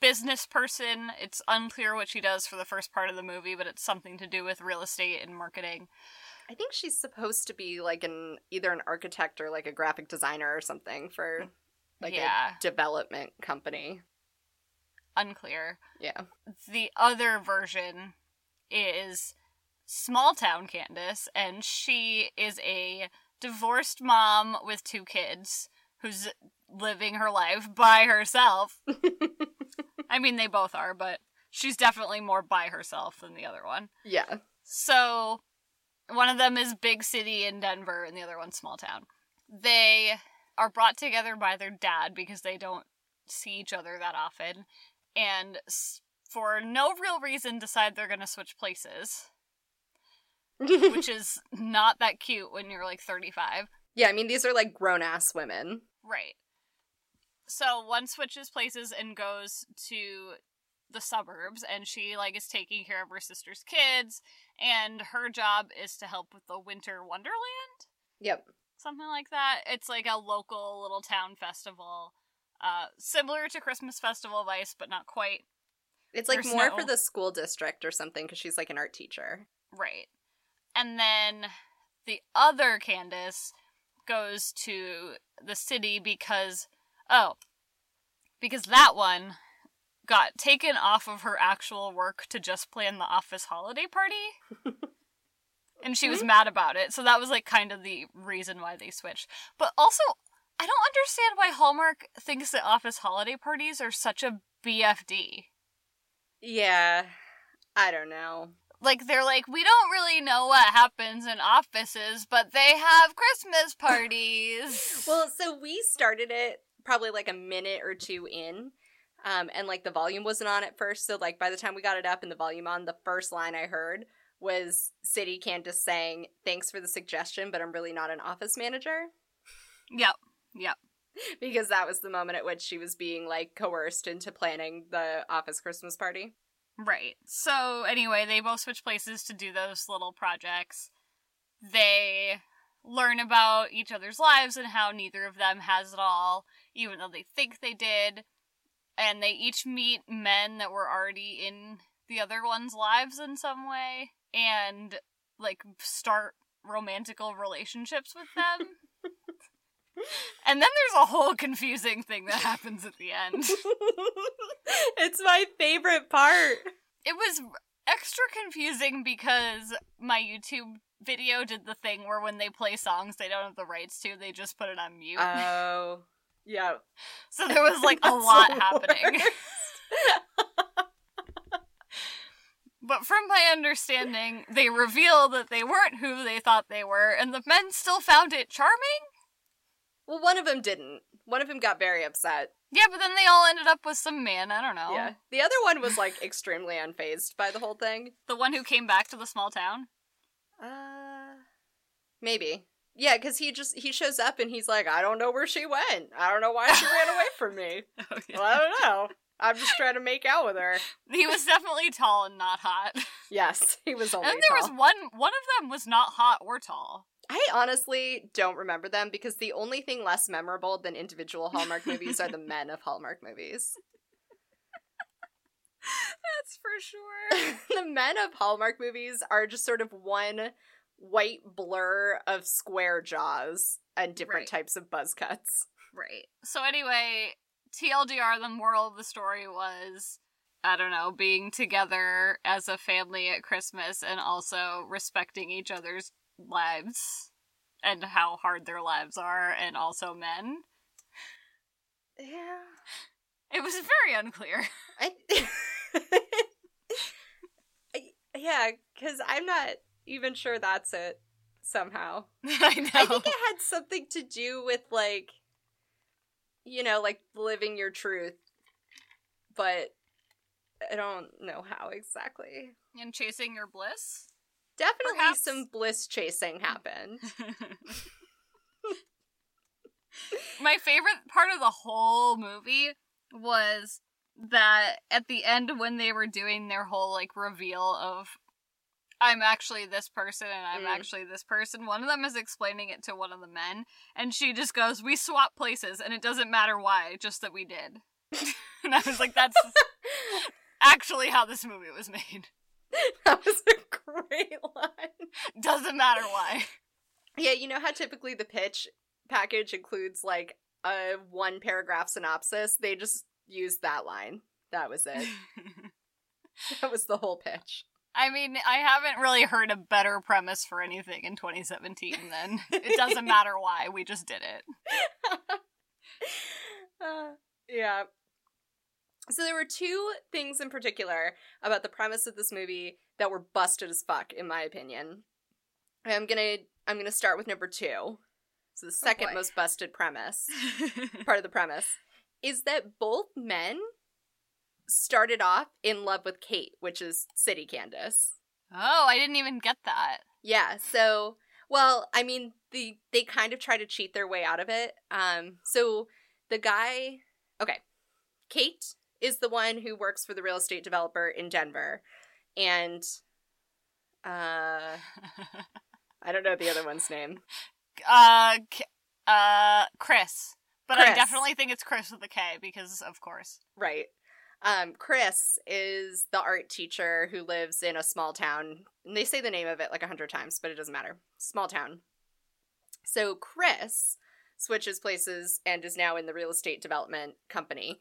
business person. It's unclear what she does for the first part of the movie, but it's something to do with real estate and marketing. i think she's supposed to be like an either an architect or like a graphic designer or something for like Yeah. a development company Unclear. yeah The other version is small town Candace, and she is a divorced mom with two kids who's living her life by herself. I mean, they both are, but she's definitely more by herself than the other one. yeah So, one of them is big city in Denver, and the other one's small town. They are brought together by their dad because they don't see each other that often, and s- for no real reason decide they're going to switch places, which is not that cute when you're like 35. yeah i mean these are like grown-ass women. Right. So one switches places and goes to the suburbs and she like is taking care of her sister's kids and her job is to help with the winter wonderland? Yep. Something like that. It's like a local little town festival uh similar to christmas festival of ice but not quite. It's like There's more no- for the school district or something because she's like an art teacher. right. And then the other Candace goes to the city because oh because that one got taken off of her actual work to just plan the office holiday party. And she was mad about it. So that was like kind of the reason why they switched. But also i don't understand why hallmark thinks that office holiday parties are such a bfd Yeah. I don't know. like they're like we don't really know what happens in offices but they have christmas parties Well, so we started it probably like a minute or two in. Um, and like the volume wasn't on at first, so like by the time we got it up and the volume on, the first line I heard was City Candace saying, Thanks for the suggestion, but I'm really not an office manager. yep yep because that was the moment at which she was being like coerced into planning the office Christmas party. Right. So anyway, they both switch places to do those little projects. They learn about each other's lives and how neither of them has it all, even though they think they did. And they each meet men that were already in the other one's lives in some way and like start romantical relationships with them. and then there's a whole confusing thing that happens at the end. it's my favorite part. it was extra confusing because my YouTube video did the thing where when they play songs they don't have the rights to, they just put it on mute. Oh, yeah. so there was like a lot happening. But from my understanding, they reveal that they weren't who they thought they were, and the men still found it charming. Well, one of them didn't. One of them got very upset. Yeah, but then they all ended up with some man. I don't know. Yeah. The other one was like extremely unfazed by the whole thing. The one who came back to the small town. Uh, maybe. Yeah, because he just he shows up and he's like, I don't know where she went. I don't know why she ran away from me. Oh, Well, I don't know. I'm just trying to make out with her. He was definitely tall and not hot. Yes, he was only and there tall. was one one of them was not hot or tall. I honestly don't remember them because the only thing less memorable than individual Hallmark movies are the men of Hallmark movies. That's for sure. the men of Hallmark movies are just sort of one white blur of square jaws and different Right. types of buzz cuts. Right. So anyway, TLDR, the moral of the story was, I don't know, being together as a family at Christmas and also respecting each other's lives and how hard their lives are, and also men. Yeah. It was very unclear. I, yeah, because I'm not even sure that's it somehow. I know. I think it had something to do with like, you know, like living your truth, but I don't know how exactly. and chasing your bliss. Definitely Perhaps. some bliss chasing happened. My favorite part of the whole movie was that at the end when they were doing their whole like reveal of I'm actually this person and I'm Mm. actually this person. One of them is explaining it to one of the men and she just goes, "We swap places and it doesn't matter why, just that we did." and I was like, that's actually how this movie was made. that was a great line. Doesn't matter why. Yeah, you know how typically the pitch package includes like a one paragraph synopsis? They just used that line. That was it. That was the whole pitch. I mean, I haven't really heard a better premise for anything in 2017 than it doesn't matter why, we just did it. Uh, yeah. So there were two things in particular about the premise of this movie that were busted as fuck, in my opinion. I'm gonna I'm gonna start with number two. So the second boy. most busted premise, part of the premise, is that both men started off in love with Kate, which is City Candace. oh, I didn't even get that. Yeah, so well, I mean, the they kind of try to cheat their way out of it. Um so the guy okay. Kate is the one who works for the real estate developer in Denver. And uh I don't know the other one's name. uh, uh, Chris. But I definitely think it's Chris with a K because, of course. Right. Um, Chris is the art teacher who lives in a small town. And they say the name of it like a hundred times, but it doesn't matter. Small town. So Chris switches places and is now in the real estate development company.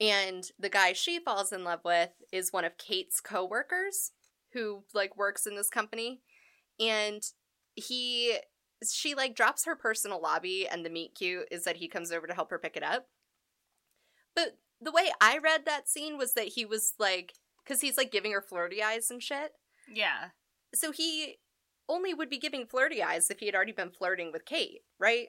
And the guy she falls in love with is one of Kate's coworkers who like works in this company. And he she like drops her personal lobby and the meet cute is that he comes over to help her pick it up. But the way I read that scene was that he was like cuz he's like giving her flirty eyes and shit. Yeah. So he only would be giving flirty eyes if he had already been flirting with Kate, right?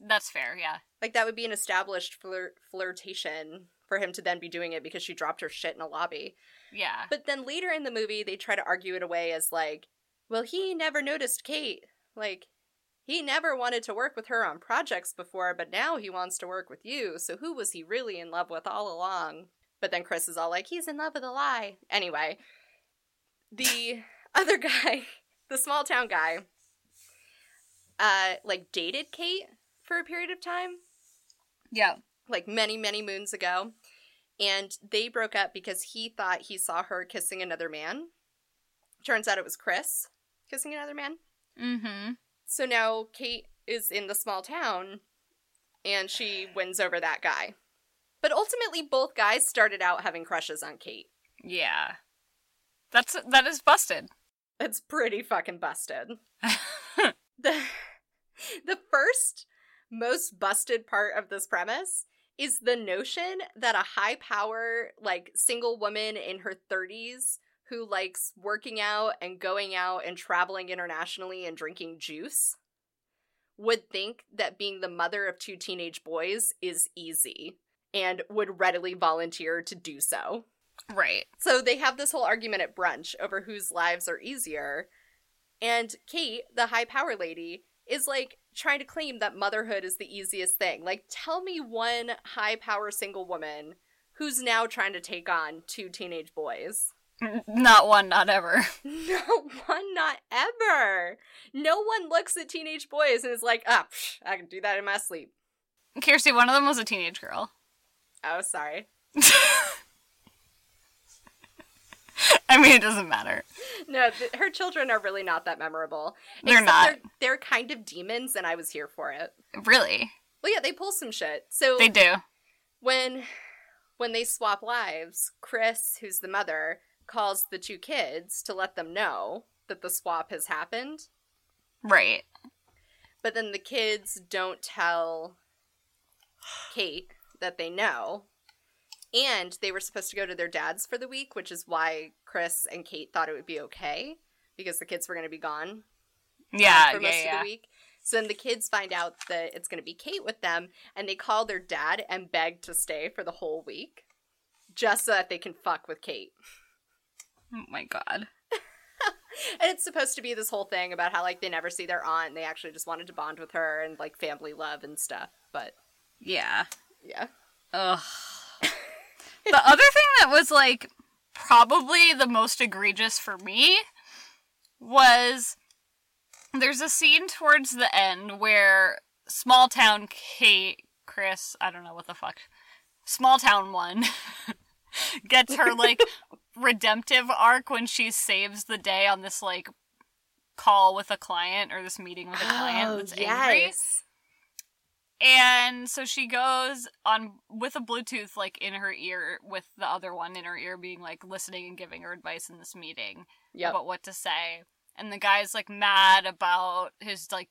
That's fair, yeah. Like that would be an established flirt flirtation for him to then be doing it because she dropped her shit in a lobby. Yeah. But then later in the movie they try to argue it away as like, well, he never noticed Kate. Like he never wanted to work with her on projects before, but now he wants to work with you. So who was he really in love with all along? But then Chris is all like, he's in love with a lie. Anyway, the other guy, the small town guy, uh, like dated Kate for a period of time, yeah. Like many, many moons ago. And they broke up because he thought he saw her kissing another man. Turns out it was Chris kissing another man. Mm-hmm. So now Kate is in the small town and she wins over that guy. But ultimately both guys started out having crushes on Kate. Yeah. That's that is busted. It's pretty fucking busted. the the first most busted part of this premise is the notion that a high power like single woman in her 30s who likes working out and going out and traveling internationally and drinking juice would think that being the mother of two teenage boys is easy and would readily volunteer to do so. right. So they have this whole argument at brunch over whose lives are easier. And Kate, the high power lady, is like trying to claim that motherhood is the easiest thing. Like, tell me one high power single woman who's now trying to take on two teenage boys. Not one, not ever. No one, not ever. No one looks at teenage boys and is like, ah, psh, I can do that in my sleep. Kirsty, one of them was a teenage girl. Oh, sorry. I mean, it doesn't matter. No, th- her children are really not that memorable. They're not. They're, they're kind of demons, and I was here for it. Really? Well, yeah, they pull some shit. So They do. when when they swap lives, Chris, who's the mother, calls the two kids to let them know that the swap has happened. Right. But then the kids don't tell Kate that they know. And they were supposed to go to their dad's for the week, which is why Chris and Kate thought it would be okay because the kids were going to be gone Yeah, for yeah, most of yeah. the week. So then the kids find out that it's going to be Kate with them, and they call their dad and beg to stay for the whole week, just so that they can fuck with Kate. Oh my god. And it's supposed to be this whole thing about how like they never see their aunt, and they actually just wanted to bond with her and like family love and stuff. But Yeah. yeah, Ugh. the other thing that was like probably the most egregious for me was there's a scene towards the end where small town Kate, Chris, I don't know what the fuck, small town one gets her like redemptive arc when she saves the day on this like call with a client or this meeting with a client oh, that's angry. And so she goes on with a Bluetooth like in her ear, with the other one in her ear, being like listening and giving her advice in this meeting Yep. about what to say. And the guy's like mad about his like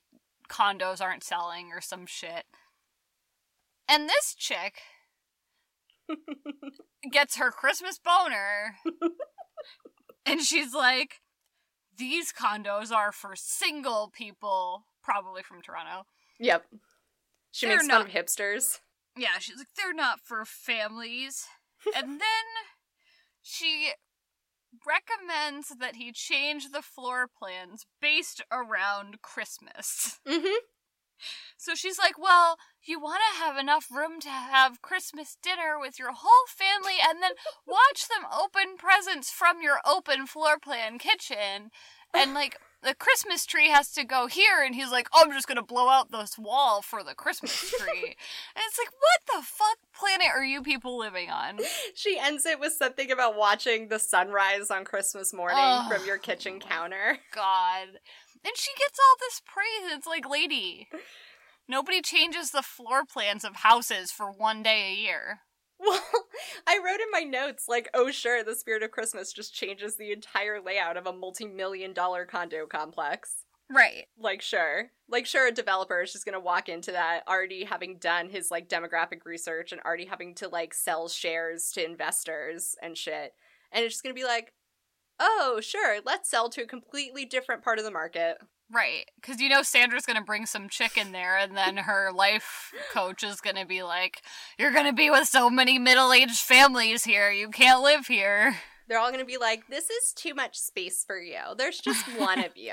condos aren't selling or some shit. And this chick gets her Christmas boner, and she's like, "These condos are for single people, probably from Toronto." Yep. She They're makes fun not- of hipsters. Yeah, she's like, they're not for families. and then she recommends that he change the floor plans based around Christmas. Mm-hmm. So she's like, Well, you want to have enough room to have Christmas dinner with your whole family and then watch them open presents from your open floor plan kitchen. And like, the Christmas tree has to go here. And he's like, oh, I'm just going to blow out this wall for the Christmas tree. and it's like, what the fuck planet are you people living on? She ends it with something about watching the sunrise on Christmas morning Ugh. from your kitchen oh counter. God. And she gets all this praise. It's like, lady, nobody changes the floor plans of houses for one day a year. Well, I wrote in my notes, like, oh, sure, the spirit of Christmas just changes the entire layout of a multi million dollar condo complex. Right. Like, sure. Like, sure, a developer is just gonna walk into that already having done his, like, demographic research and already having to, like, sell shares to investors and shit. And it's just gonna be like, oh, sure, let's sell to a completely different part of the market. Right. Because you know Sandra's going to bring some chick in there, and then her life coach is going to be like, You're going to be with so many middle aged families here. You can't live here. They're all gonna be like, this is too much space for you. There's just one of you.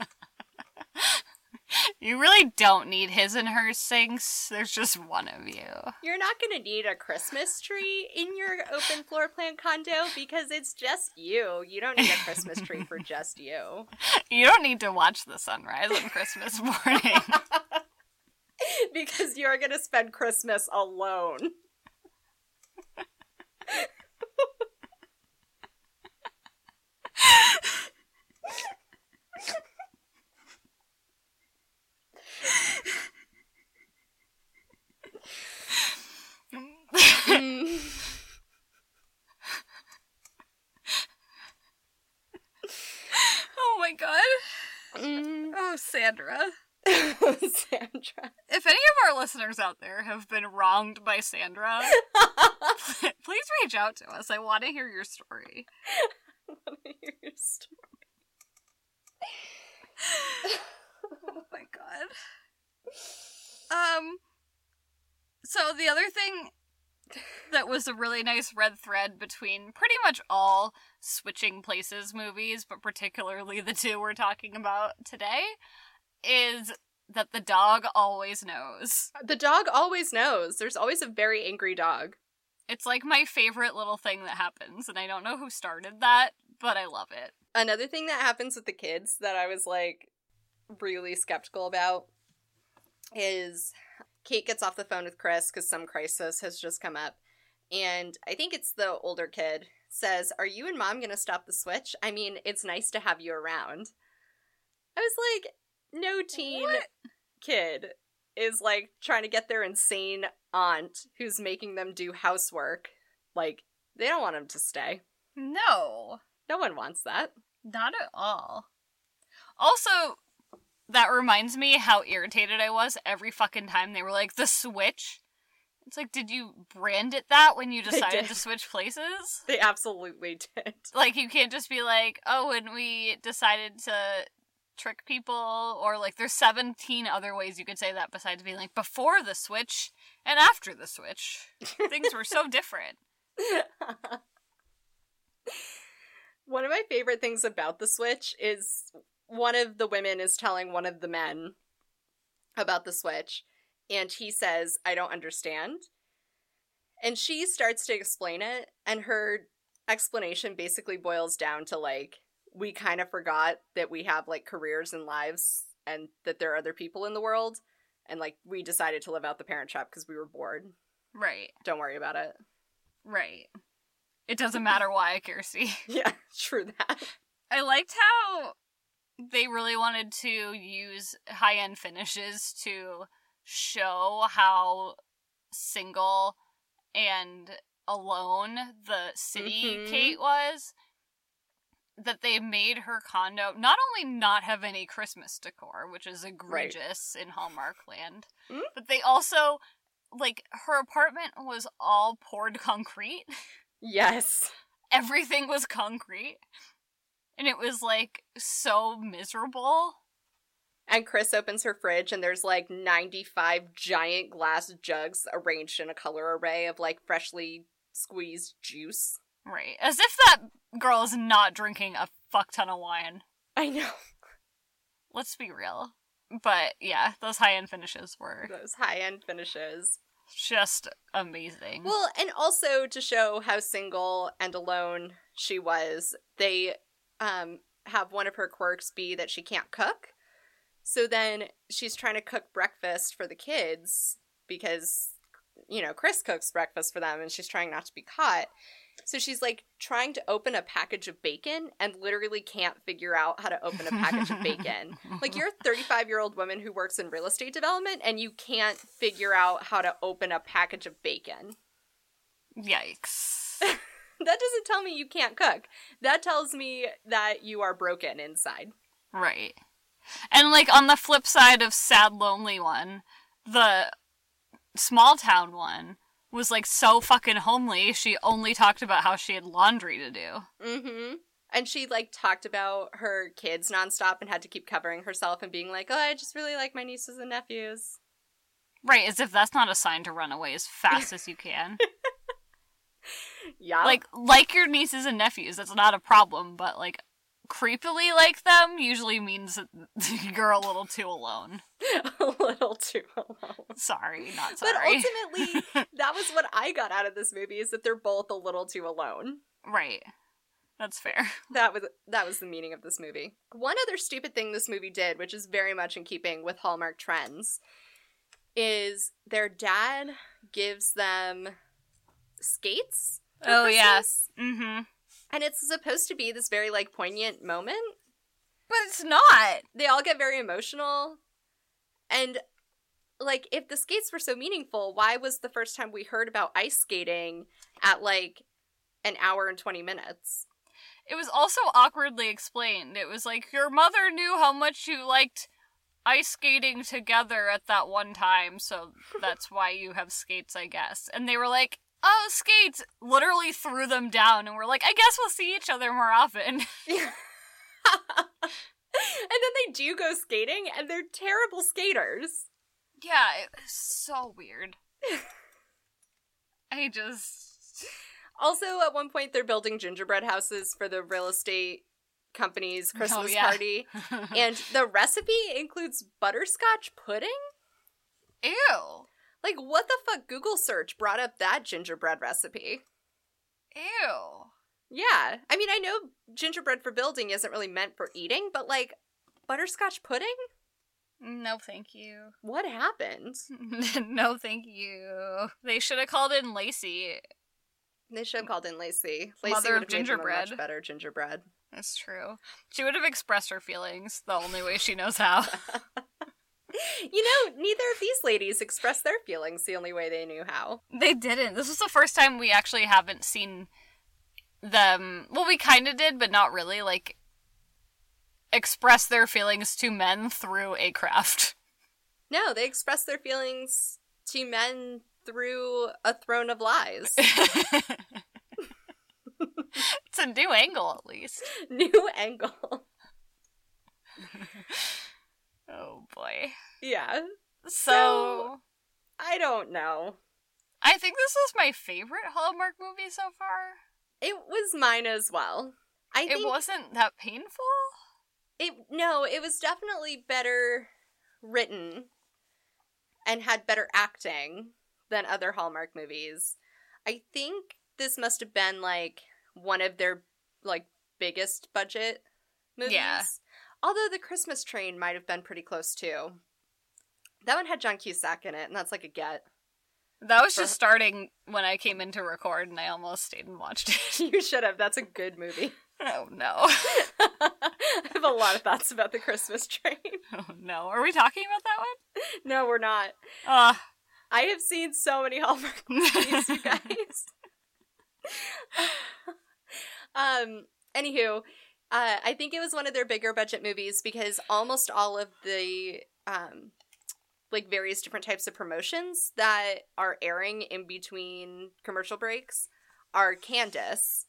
You really don't need his and her sinks. There's just one of you. You're not going to need a Christmas tree in your open floor plan condo because it's just you. You don't need a Christmas tree for just you. You don't need to watch the sunrise on Christmas morning. because you're going to spend Christmas alone. Mm. oh my god. Mm. Oh, Sandra. Sandra. If any of our listeners out there have been wronged by Sandra, please reach out to us. I want to hear your story. I Wanna hear your story? oh my god. Um so the other thing that was a really nice red thread between pretty much all switching places movies, but particularly the two we're talking about today, is that the dog always knows. The dog always knows. There's always a very angry dog. It's like my favorite little thing that happens, and I don't know who started that, but I love it. Another thing that happens with the kids that I was like really skeptical about is Kate gets off the phone with Chris because some crisis has just come up. And I think it's the older kid says, Are you and mom going to stop the switch? I mean, it's nice to have you around. I was like, No teen What? kid is like trying to get their insane aunt who's making them do housework. Like, they don't want him to stay. No. No one wants that. Not at all. Also, that reminds me how irritated I was every fucking time they were like, the switch. It's like, did you brand it that when you decided to switch places? They absolutely did. Like, you can't just be like, oh, when we decided to trick people, or like, there's 17 other ways you could say that besides being like, before the switch and after the switch. Things were so different. one of my favorite things about the Switch is one of the women is telling one of the men about the Switch, and he says, I don't understand. And she starts to explain it, and her explanation basically boils down to like, we kind of forgot that we have like careers and lives and that there are other people in the world. And like, we decided to live out the parent trap because we were bored. Right, Don't worry about it. right. It doesn't matter why, Kirsty. Yeah, true that. I liked how they really wanted to use high end finishes to show how single and alone the city Mhm. Kate was. That they made her condo not only not have any Christmas decor, which is egregious in Hallmark land, Mm. but they also, like, her apartment was all poured concrete Yes. everything was concrete and it was like so miserable And Chris opens her fridge, and there's like 95 giant glass jugs arranged in a color array of like freshly squeezed juice. right as if that girl is not drinking a fuck ton of wine I know. let's be real But yeah, those high end finishes were Those high end finishes. just amazing. Well, and also to show how single and alone she was, they um, have one of her quirks be that she can't cook. So then she's trying to cook breakfast for the kids because, you know, Chris cooks breakfast for them and she's trying not to be caught. So she's like trying to open a package of bacon and literally can't figure out how to open a package of bacon. Like you're a 35 year old woman who works in real estate development and you can't figure out how to open a package of bacon. Yikes. that doesn't tell me you can't cook. That tells me that you are broken inside. Right. And like on the flip side of Sad Lonely One, the small town one was like so fucking homely, she only talked about how she had laundry to do. Mm-hmm. And she like talked about her kids nonstop and had to keep covering herself and being like, "Oh, I just really like my nieces and nephews." Right, as if that's not a sign to run away as fast as you can. Yeah, like like your nieces and nephews, that's not a problem, but like creepily like them usually means that you're a little too alone. a little too alone. Sorry, not sorry. But ultimately, that was what I got out of this movie: is that they're both a little too alone. right. That's fair. That was that was the meaning of this movie. One other stupid thing this movie did, which is very much in keeping with Hallmark trends, is their dad gives them skates. Oh. Christmas, Mm-hmm. and it's supposed to be this very like poignant moment. But it's not. They all get very emotional, and like if the skates were so meaningful, why was the first time we heard about ice skating at like an hour and twenty minutes? It was also awkwardly explained. It was like your mother knew how much you liked ice skating together at that one time, so that's why you have skates, I guess. And they were like, "Oh, skates!" Literally threw them down, and we're like, "I guess we'll see each other more often." and then they do go skating, and they're terrible skaters. yeah, it was so weird. I just Also, at one point, they're building gingerbread houses for the real estate company's oh, Christmas Oh, yeah. party, and the recipe includes butterscotch pudding. ew, Like, what the fuck? Google search brought up that gingerbread recipe. ew. Yeah, I mean, I know gingerbread for building isn't really meant for eating, but like, butterscotch pudding? No, thank you. What happened? no, thank you. They should have called in Lacey. They should have called in Lacey. Lacey Mother would of have made them a much gingerbread. better gingerbread. That's true. She would have expressed her feelings the only way she knows how. You know, neither of these ladies expressed their feelings the only way they knew how. they didn't. This was the first time we actually haven't seen them. Well, we kind of did, but not really. Like, express their feelings to men through a craft. No, they expressed their feelings to men through a throne of lies. it's a new angle, at least. New angle. Oh boy. Yeah. So, I don't know. I think this was my favorite Hallmark movie so far. It was mine as well. I It wasn't that painful. it no, it was definitely better written and had better acting than other Hallmark movies. I think this must have been like one of their like biggest budget movies. Yeah. Although the Christmas Train might have been pretty close too. That one had John Cusack in it, and that's like a get. That was For- just starting when I came in to record, and I almost stayed and watched it. you should have. That's a good movie. oh no! I have a lot of thoughts about the Christmas Train. Oh no! Are we talking about that one? No, we're not. Uh, I have seen so many Hallmark movies, you guys. um. Anywho, uh, I think it was one of their bigger budget movies because almost all of the um, like various different types of promotions that are airing in between commercial breaks are Candace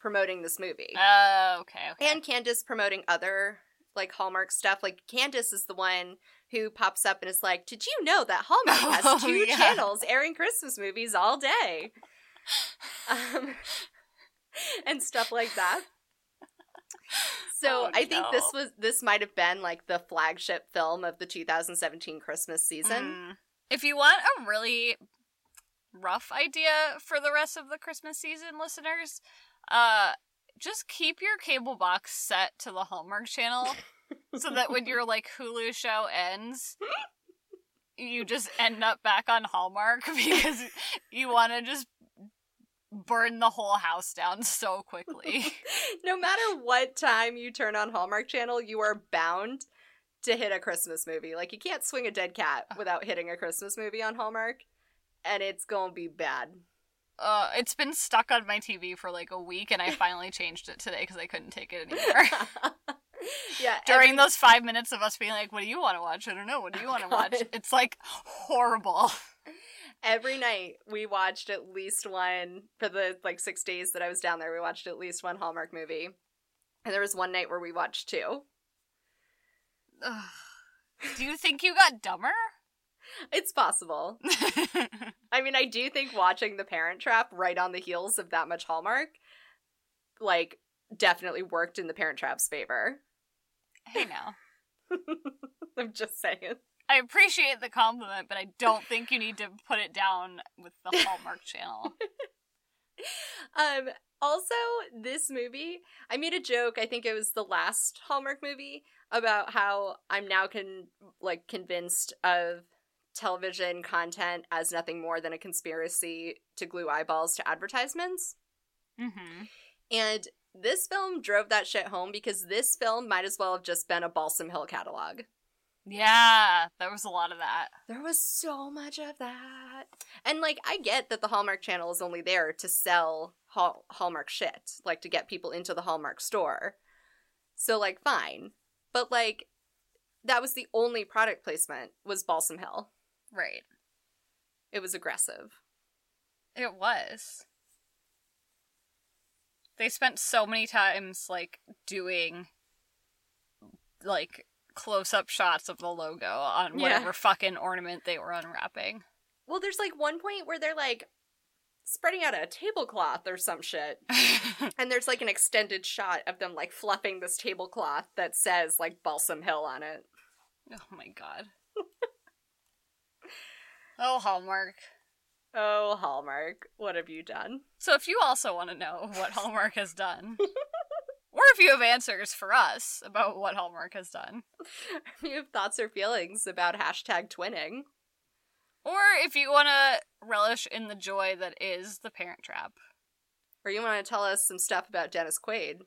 promoting this movie. uh, okay, okay. and Candace promoting other like Hallmark stuff. Like Candace is the one who pops up and is like, "Did you know that Hallmark has Oh, two yeah. channels airing Christmas movies all day?" Um, and stuff like that. So Oh, I think this was this might have been like the flagship film of the 2017 Christmas season. Mm. If you want a really rough idea for the rest of the Christmas season, listeners, uh, just keep your cable box set to the Hallmark Channel so that when your like Hulu show ends, you just end up back on Hallmark because you want to just burn the whole house down so quickly. no matter what time you turn on Hallmark Channel, you are bound to hit a Christmas movie. Like you can't swing a dead cat without hitting a Christmas movie on Hallmark, and it's gonna be bad. Uh, it's been stuck on my TV for like a week, and I finally changed it today because I couldn't take it anymore. yeah, During every- those five minutes of us being like, "What do you want to watch?" I don't know. What do you want to watch? It's like horrible. Every night we watched at least one for the like six days that I was down there. We watched at least one Hallmark movie, and there was one night where we watched two. Ugh. do you think you got dumber? It's possible. I mean, I do think watching The Parent Trap right on the heels of that much Hallmark, like, definitely worked in The Parent Trap's favor. hey, now I'm just saying. I appreciate the compliment, but I don't think you need to put it down with the Hallmark Channel. Um, also, this movie, I made a joke, I think it was the last Hallmark movie, about how I'm now con- like convinced of television content as nothing more than a conspiracy to glue eyeballs to advertisements. Mm-hmm. And this film drove that shit home because this film might as well have just been a Balsam Hill catalog. Yeah, there was a lot of that. There was so much of that. And like I get that the Hallmark channel is only there to sell Hall- Hallmark shit, like to get people into the Hallmark store. So like fine. But like that was the only product placement was Balsam Hill. Right. It was aggressive. It was. They spent so many times like doing like close up shots of the logo on Yeah. whatever fucking ornament they were unwrapping. Well, there's like one point where they're like spreading out a tablecloth or some shit. And there's like an extended shot of them like fluffing this tablecloth that says like Balsam Hill on it. oh my god. oh, Hallmark. Oh, Hallmark, what have you done? So if you also want to know what Hallmark has done, if you have answers for us about what Hallmark has done, If you have thoughts or feelings about hashtag twinning, or if you want to relish in the joy that is the Parent Trap, or you want to tell us some stuff about Dennis Quaid,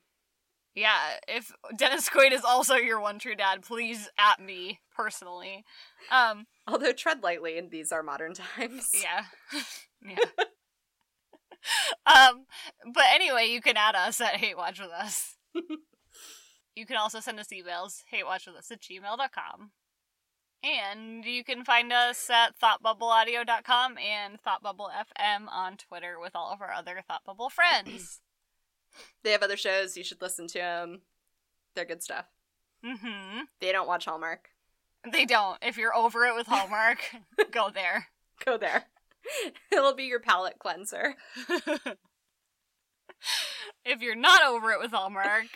yeah, if Dennis Quaid is also your one true dad, please at me personally. Um, although tread lightly in these are modern times. yeah, yeah. um, but anyway, you can add us at Hate Watch with Us. you can also send us emails, hatewatchwithus at gmail.com. And you can find us at thoughtbubbleaudio.com and thoughtbubblefm on Twitter with all of our other Thought Bubble friends. They have other shows, you should listen to them. They're good stuff. mm-hmm. They don't watch Hallmark. They don't. If you're over it with Hallmark, go there. Go there. It'll be your palate cleanser. If you're not over it with Hallmark,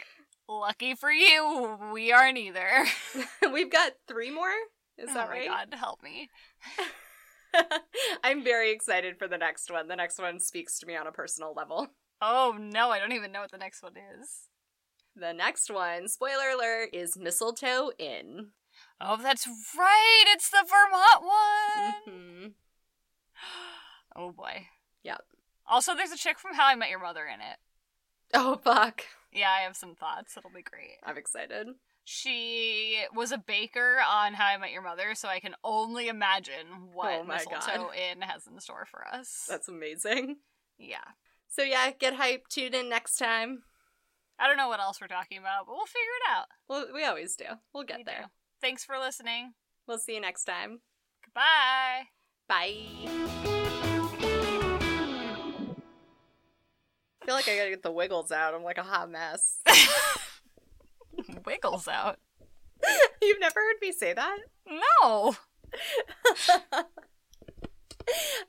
lucky for you, we aren't either. We've got three more. Is oh that my right? god, help me. I'm very excited for the next one. The next one speaks to me on a personal level. Oh no, I don't even know what the next one is. The next one, spoiler alert, is Mistletoe Inn. Oh, that's right. It's the Vermont one. hmm Oh boy. Yep. Also, there's a chick from How I Met Your Mother in it. Oh, fuck. Yeah, I have some thoughts. It'll be great. I'm excited. She was a baker on How I Met Your Mother, so I can only imagine what Oh Mistletoe God. Inn has in store for us. That's amazing. yeah. So, yeah, get hyped. Tune in next time. I don't know what else we're talking about, but we'll figure it out. Well, we always do. We'll get We there. do. Thanks for listening. We'll see you next time. Goodbye. Bye. I feel like I gotta get the wiggles out. I'm like a hot mess. Wiggles out. You've never heard me say that? No. I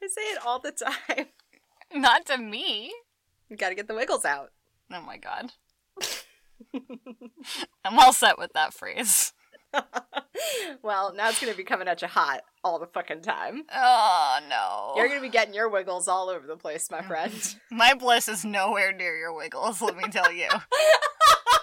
say it all the time. Not to me. You gotta get the wiggles out. Oh my god. I'm all set with that phrase. well, now it's gonna be coming at you hot all the fucking time. Oh no. You're gonna be getting your wiggles all over the place, my friend. My bliss is nowhere near your wiggles, let me tell you.